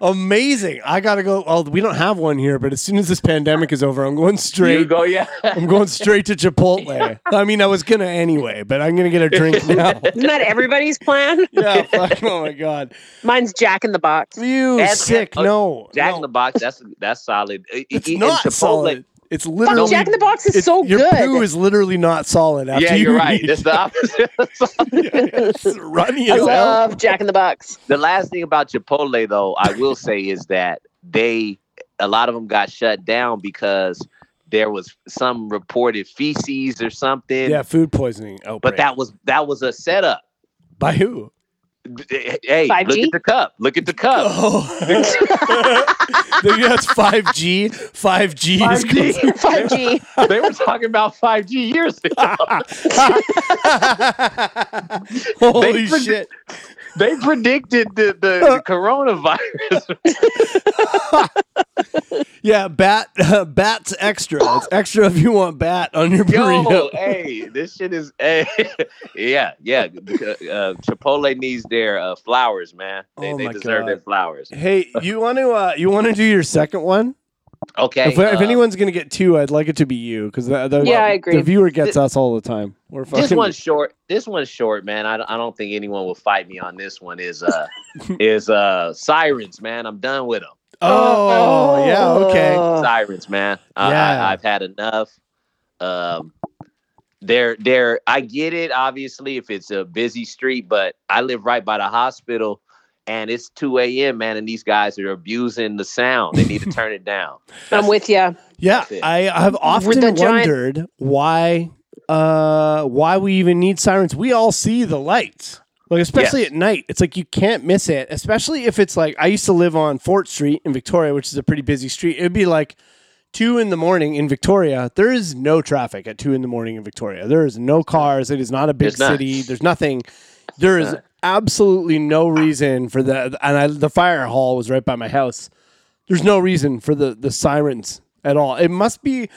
Amazing. I gotta go. Well, we don't have one here, but as soon as this pandemic is over, I'm going straight. You straight. go, yeah. I'm going straight to Chipotle. I mean, I was gonna anyway, but I'm gonna get a drink now. Isn't that everybody's plan? yeah. Fuck, oh my god. Mine's Jack in the Box. You And- sick? and- oh, no. Jack no. in the Box. That's that's solid. It's e- not Chipotle- solid. It's Fuck, literally. Jack in the Box is it's- so your good. poo is literally not solid. After Yeah, you you're right. It's the opposite. it's runny I as hell. love Jack in the Box. the last thing about Chipotle, though, I will say is that they a lot of them got shut down because there was some reported feces or something. Yeah, food poisoning. Oh, But that was that was a setup. by who? Eh, eh, hey, look 5G? at the cup. Look at the cup. Oh, that's five G. Five G 5G. 5G. they were talking about 5G years ago. Holy They predict- shit! They predicted the, the, the coronavirus. Yeah, bat bat's extra. It's extra if you want bat on your Yo, burrito. hey, this shit is, hey, yeah, yeah. Uh, Chipotle needs their uh, flowers, man. They, Oh they deserve their flowers. Hey, you want to uh, you want to do your second one? Okay. if, if uh, anyone's gonna get two, I'd like it to be you because the, the, Yeah, I agree. the viewer gets us all the time. We're fucking. this one's short. This one's short, man. I, don't- I don't think anyone will fight me on this one. Is uh is uh sirens, man. I'm done with them. oh, yeah, okay. Oh. Sirens, man. I, Yeah. I, I've had enough. Um, they're they're. I get it, obviously, if it's a busy street, but I live right by the hospital, and it's 2 a.m. Man, and these guys are abusing the sound. They need to turn it down. I'm with you. Yeah, I have often the giant- wondered why uh, why we even need sirens. We all see the lights. Like especially at night, it's like you can't miss it. Especially if it's like I used to live on Fort Street in Victoria, which is a pretty busy street. It'd be like two in the morning in Victoria. There is no traffic at two in the morning in Victoria. There is no cars. It is not a big There's not. city. There's nothing. There is absolutely no reason for the and I, the fire hall was right by my house. There's no reason for the the sirens at all. It must be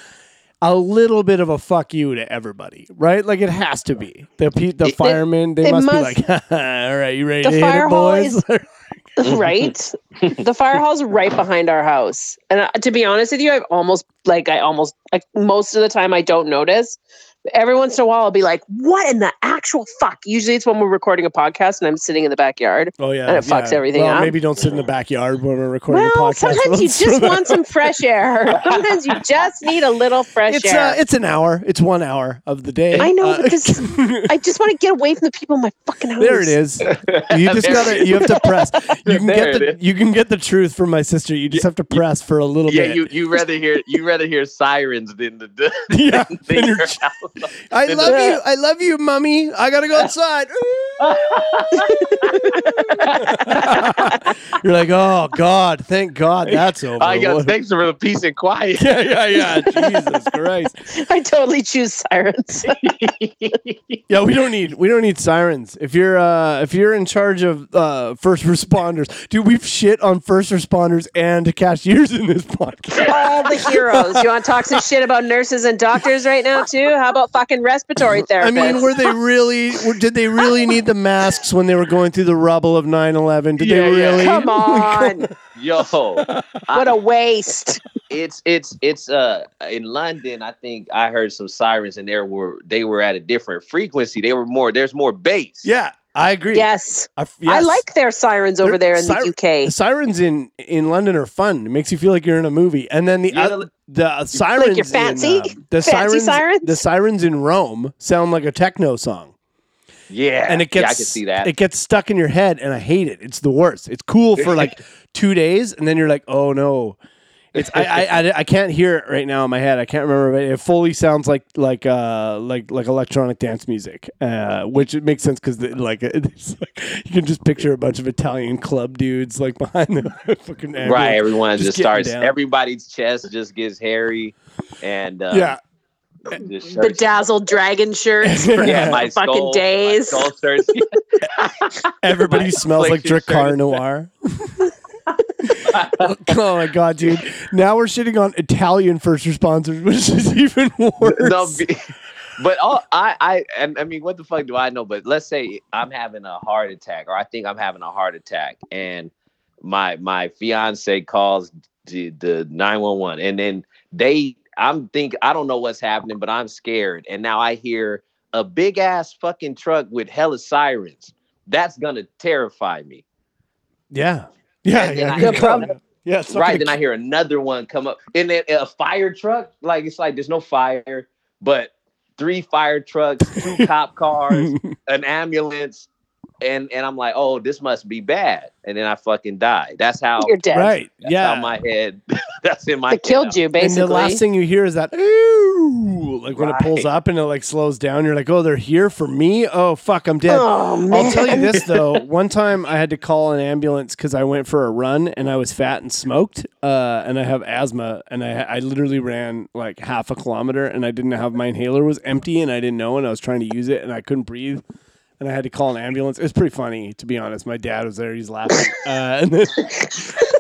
a little bit of a fuck you to everybody, right? Like it has to be. The the It- firemen they must, must- be like, all right, you ready The to hit fire it, hall boys? is- right? the fire hall's right behind our house. And uh, to be honest with you, I've almost like I almost like most of the time I don't notice. Every once in a while I'll be like, "What in the actual fuck?" Usually it's when we're recording a podcast and I'm sitting in the backyard. oh yeah, And it fucks yeah. everything well, up. Maybe don't sit in the backyard when we're recording a Well, podcast. sometimes you just want some fresh air. Sometimes you just need a little fresh It's air. uh, it's an hour. It's one hour of the day. I know, Uh, but this, I just want to get away from the people in my fucking house. There it is. You just gotta. You have to press. You can There get the. it is. You can get the truth from my sister. You just have to press for a little Yeah, bit. Yeah, you you rather hear you rather hear sirens than the Yeah, than than your your house. I love you. I love you, mummy. I gotta go outside. You're like, oh God, thank God that's over. I got thanks for the peace and quiet. yeah, yeah, yeah. Jesus Christ. I totally choose sirens. Yeah, we don't need we don't need sirens. If you're uh if you're in charge of uh first responders, dude, we've shit on first responders and cashiers in this podcast. All the heroes. You want to talk some shit about nurses and doctors right now too? How about fucking respiratory therapists? I mean, were they really? Were, did they really need the masks when they were going through the rubble of 9/11? Did Yeah, they yeah. really? Come on, Yo, what a waste. it's it's it's uh in London. I think I heard some sirens, and there were they were at a different frequency. They were more. There's more bass. Yeah, I agree. Yes, I, I like their sirens over there in Sir- the UK. The sirens in in London are fun. It makes you feel like you're in a movie. And then the Yeah, oth- the sirens, you're fancy? in, uh, the Fancy sirens, sirens? the sirens in Rome sound like a techno song. Yeah, and it gets yeah, I can see that. it gets stuck in your head and i hate it it's the worst it's cool for like two days and then you're like oh no it's I, I, I I can't hear it right now in my head i can't remember but it fully sounds like like uh like like electronic dance music uh which it makes sense because like, like you can just picture a bunch of italian club dudes like behind the fucking right, everyone just just, starts. down. Everybody's chest just gets hairy, and uh, yeah Bedazzled dragon shirts for Yeah, my fucking skull, days. My skull starts. everybody My smells like affliction Drakkar. Noir. oh my god, dude! Now we're shitting on Italian first responders, which is even worse. no, be- but all I, I, and I mean, what the fuck do I know? But let's say I'm having a heart attack, or I think I'm having a heart attack, and my my fiance calls the the nine one one, and then they, I'm think I don't know what's happening, but I'm scared, and now I hear a big ass fucking truck with hella sirens. That's gonna terrify me. Yeah, yeah, And then yeah. I good hear- problem. Yeah, it's right then i hear another one come up and then a fire truck like it's like there's no fire but three fire trucks two cop cars an ambulance and and i'm like oh this must be bad and then i fucking die that's how You're dead. right. that's yeah, how my head that's in my They head killed you, and basically. the last thing you hear is that ooh, like when it pulls up and it like slows down. You're like, oh, they're here for me. Oh fuck, I'm dead. oh! I'll tell you this though. One time I had to call an ambulance because I went for a run and I was fat and smoked, uh, and I have asthma, and I I literally ran like half a kilometer, and I didn't have my inhaler was empty, and I didn't know, and I was trying to use it, and I couldn't breathe. And I had to call an ambulance. It was pretty funny, to be honest. My dad was there; he's laughing. Uh, and then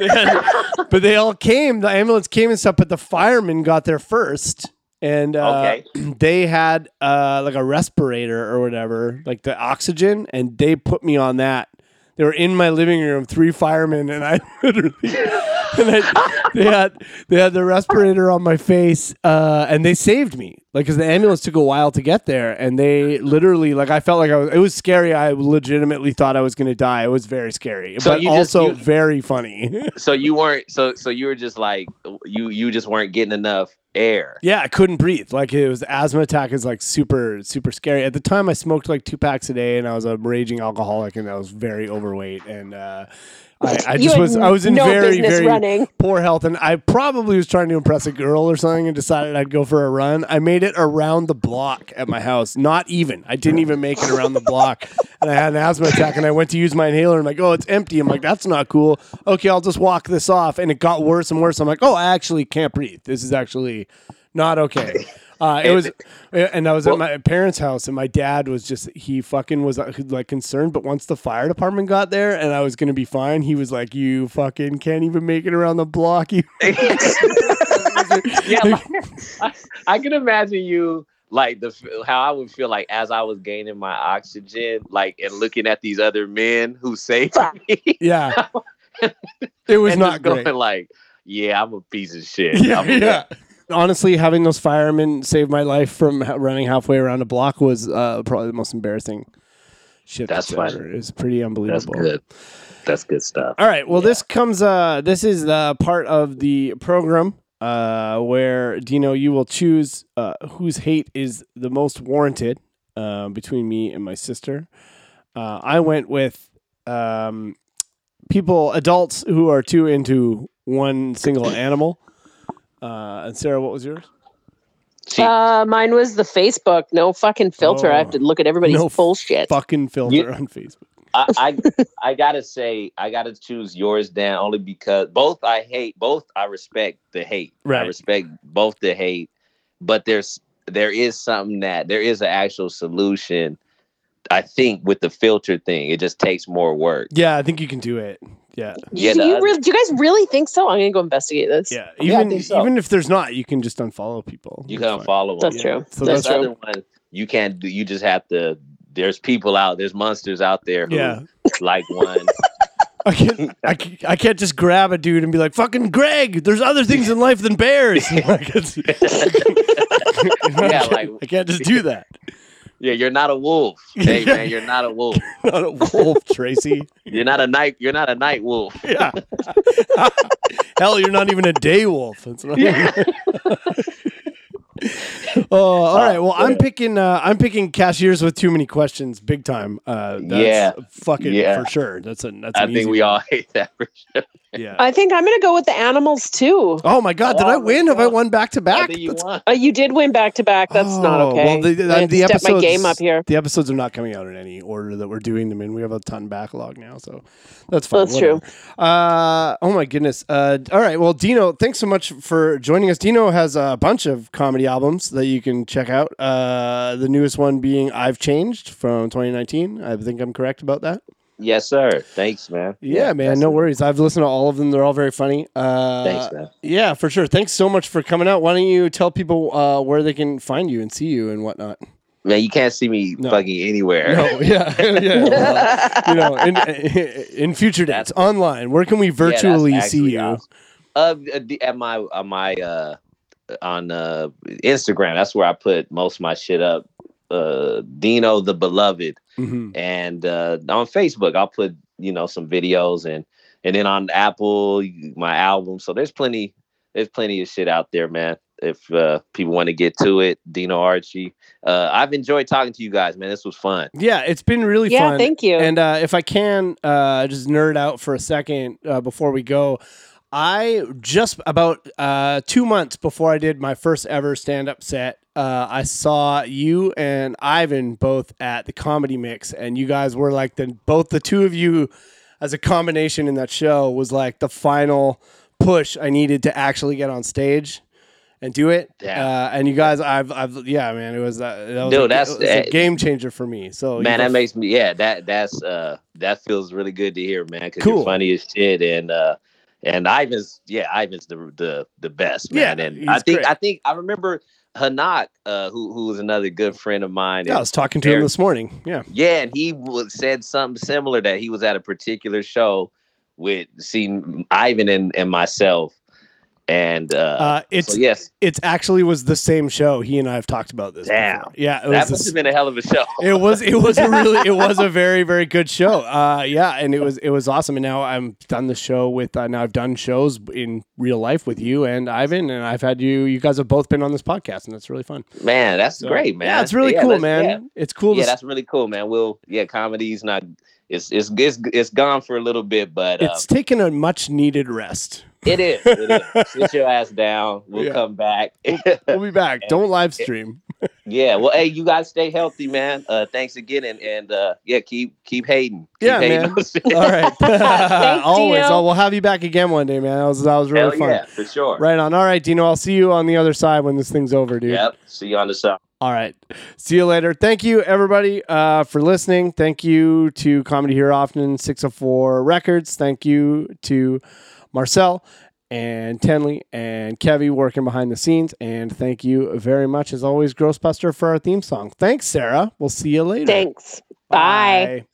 they had- but they all came. The ambulance came and stuff. But the firemen got there first, and uh, Okay. they had uh, like a respirator or whatever, like the oxygen, and they put me on that. They were in my living room, three firemen, and I literally, and I, they had they had the respirator on my face, uh, and they saved me. Like, because the ambulance took a while to get there, and they literally, like, I felt like I was. It was scary. I legitimately thought I was going to die. It was very scary, So but you just- also you- very funny. so you weren't so so you were just like you you just weren't getting enough air. Yeah, I couldn't breathe. Like it was asthma attack is like super super scary. At the time, I smoked like two packs a day, and I was a raging alcoholic, and I was very overweight, and uh, I, I just was I was in no very very running. poor health, and I probably was trying to impress a girl or something, and decided I'd go for a run. I made it around the block at my house, not even. I didn't even make it around the block, and I had an asthma attack, and I went to use my inhaler, and I'm like, oh, it's empty. I'm like, that's not cool. Okay, I'll just walk this off, and it got worse and worse. I'm like, oh, I actually can't breathe. This is actually not okay. Uh, it was, and I was at my parents' house, and my dad was just he fucking was uh, like concerned. But once the fire department got there, and I was gonna be fine, he was like, "You fucking can't even make it around the block." You yeah, like, I, I can imagine you like the how I would feel like as I was gaining my oxygen, like and looking at these other men who saved me. yeah, it was and not just going great. like, yeah, I'm a piece of shit. Yeah, I'm a- yeah. Honestly, having those firemen save my life from running halfway around a block was uh, probably the most embarrassing shit. That's that's ever. It's pretty unbelievable. That's good. That's good stuff. All right. Well, this comes. Uh, this is the part of the program uh, where Dino, you will choose uh, whose hate is the most warranted uh, between me and my sister. Uh, I went with um, people, adults who are too into one single animal. Uh, and Sarah, what was yours? See, Uh, mine was the Facebook. No fucking filter. I have to look at everybody's No bullshit. Fucking filter You- on Facebook. I, I I gotta say I gotta choose yours, Dan, only because both I hate, both I respect the hate. right. I respect both the hate, but there's there is something that there is an actual solution. I think with the filter thing, it just takes more work. Yeah, I think you can do it. Yeah. Yeah, do, you other- really, do you guys really think so? I'm gonna go investigate this. Yeah. Yeah, Even think so. even if there's not, you can just unfollow people. You can unfollow them. That's Yeah. true. So That's This that's true. other one, you can't do. You just have to. There's people out. There's monsters out there who Yeah. like one. I can't, I can't, I can't just grab a dude and be like, "Fucking Greg, there's other things in life than bears." Like, it's- Yeah, like- I can't just do that. Yeah, you're not a wolf. Hey man, you're not a wolf. Not a wolf, Tracy. You're not a night. You're not a night wolf. Yeah. Hell, you're not even a day wolf. Not oh, all right. Well, I'm picking. Uh, I'm picking cashiers with too many questions, big time. Uh, that's Yeah. fucking Yeah. for sure. That's a. That's. I think we one. all hate that for sure. Yeah. I think I'm gonna go with the animals too. Oh my God! Did I Oh my win? Have I won back to back? you Uh, you did win back to back. That's not Oh, okay. Well, the, I have the, to the step my episodes, game up here. The episodes are not coming out in any order that we're doing them in. We have a ton backlog now, so that's fine. That's true. Uh, oh my goodness. Uh, all right. Well, Dino, thanks so much for joining us. Dino has a bunch of comedy albums that you can check out. Uh, the newest one being "I've Changed" from 2019. I think I'm correct about that. Yes, sir. Thanks, man. Yeah, man. that's No worries. I've listened to all of them. They're all very funny. Uh, Thanks, man. Yeah, for sure. Thanks so much for coming out. Why don't you tell people uh, where they can find you and see you and whatnot? Man, you can't see me No. fucking anywhere. No, yeah, yeah. well, you know, in, in future dates, online, where can we Yeah, virtually see you? awesome. Uh, at my on my uh on uh Instagram. That's where I put most of my shit up. Uh, Dino the Beloved, Mhm. and uh, on Facebook I'll put you know some videos and and then on Apple my album. So there's plenty there's plenty of shit out there, man. If uh, people want to get to it, Dino Archie. Uh, I've enjoyed talking to you guys, man. This was fun. Yeah, it's been really yeah, fun. thank you. And uh, if I can uh, just nerd out for a second uh, before we go, I just about uh, two months before I did my first ever stand up set, uh, I saw you and Ivan both at the Comedy Mix, and you guys were like the both the two of you as a combination in that show was like the final push I needed to actually get on stage. And do it, Yeah. uh, and you guys, I've, I've, yeah, man, it was, uh, that was, Dude, a, that's- was a game changer for me. So, man, that makes me yeah. That that's uh that feels really good to hear, man. Because Cool. you're funny as shit, and uh and Ivan's yeah, Ivan's the the the best man. Yeah, and I think great. I think I remember Hanak, uh, who who was another good friend of mine. Yeah, I was talking to him this morning. Yeah. yeah, and he was, said something similar that he was at a particular show with seeing Ivan and, and myself. And uh, Uh, it's so yes, it's actually was the same show. He and I have talked about this. Damn. before. Yeah, it that was. must this- have been a hell of a show. it was it was a really it was a very very good show uh yeah and it was it was awesome and now i'm done the show with uh, now i've done shows in real life with you and ivan and i've had you you guys have both been on this podcast and that's really fun man, that's So, great, man. yeah it's really cool man Yeah, it's cool yeah to that's really cool, man. We'll yeah, comedy's not. It's it's it's it's gone for a little bit, but uh, it's taken a much needed rest it is. It is. Sit your ass down. We'll Yeah. come back. we'll be back don't live stream yeah. Well, hey, you guys stay healthy, man. Uh, thanks again, and and uh, yeah, keep keep hating. Keep Yeah, hating man. on us. all right always Dino. oh, we'll have you back again one day man that was that was really Hell fun yeah, for sure. right on all right dino i'll see you on the other side when this thing's over dude Yep. See you on the side. All right. See you later. Thank you, everybody, uh, for listening. Thank you to Comedy Here Often, 604 Records. Thank you to Marcel and Tenley and Kevy working behind the scenes. And thank you very much, as always, Grossbuster, for our theme song. Thanks, Sarah. We'll see you later. Thanks. Bye. Bye.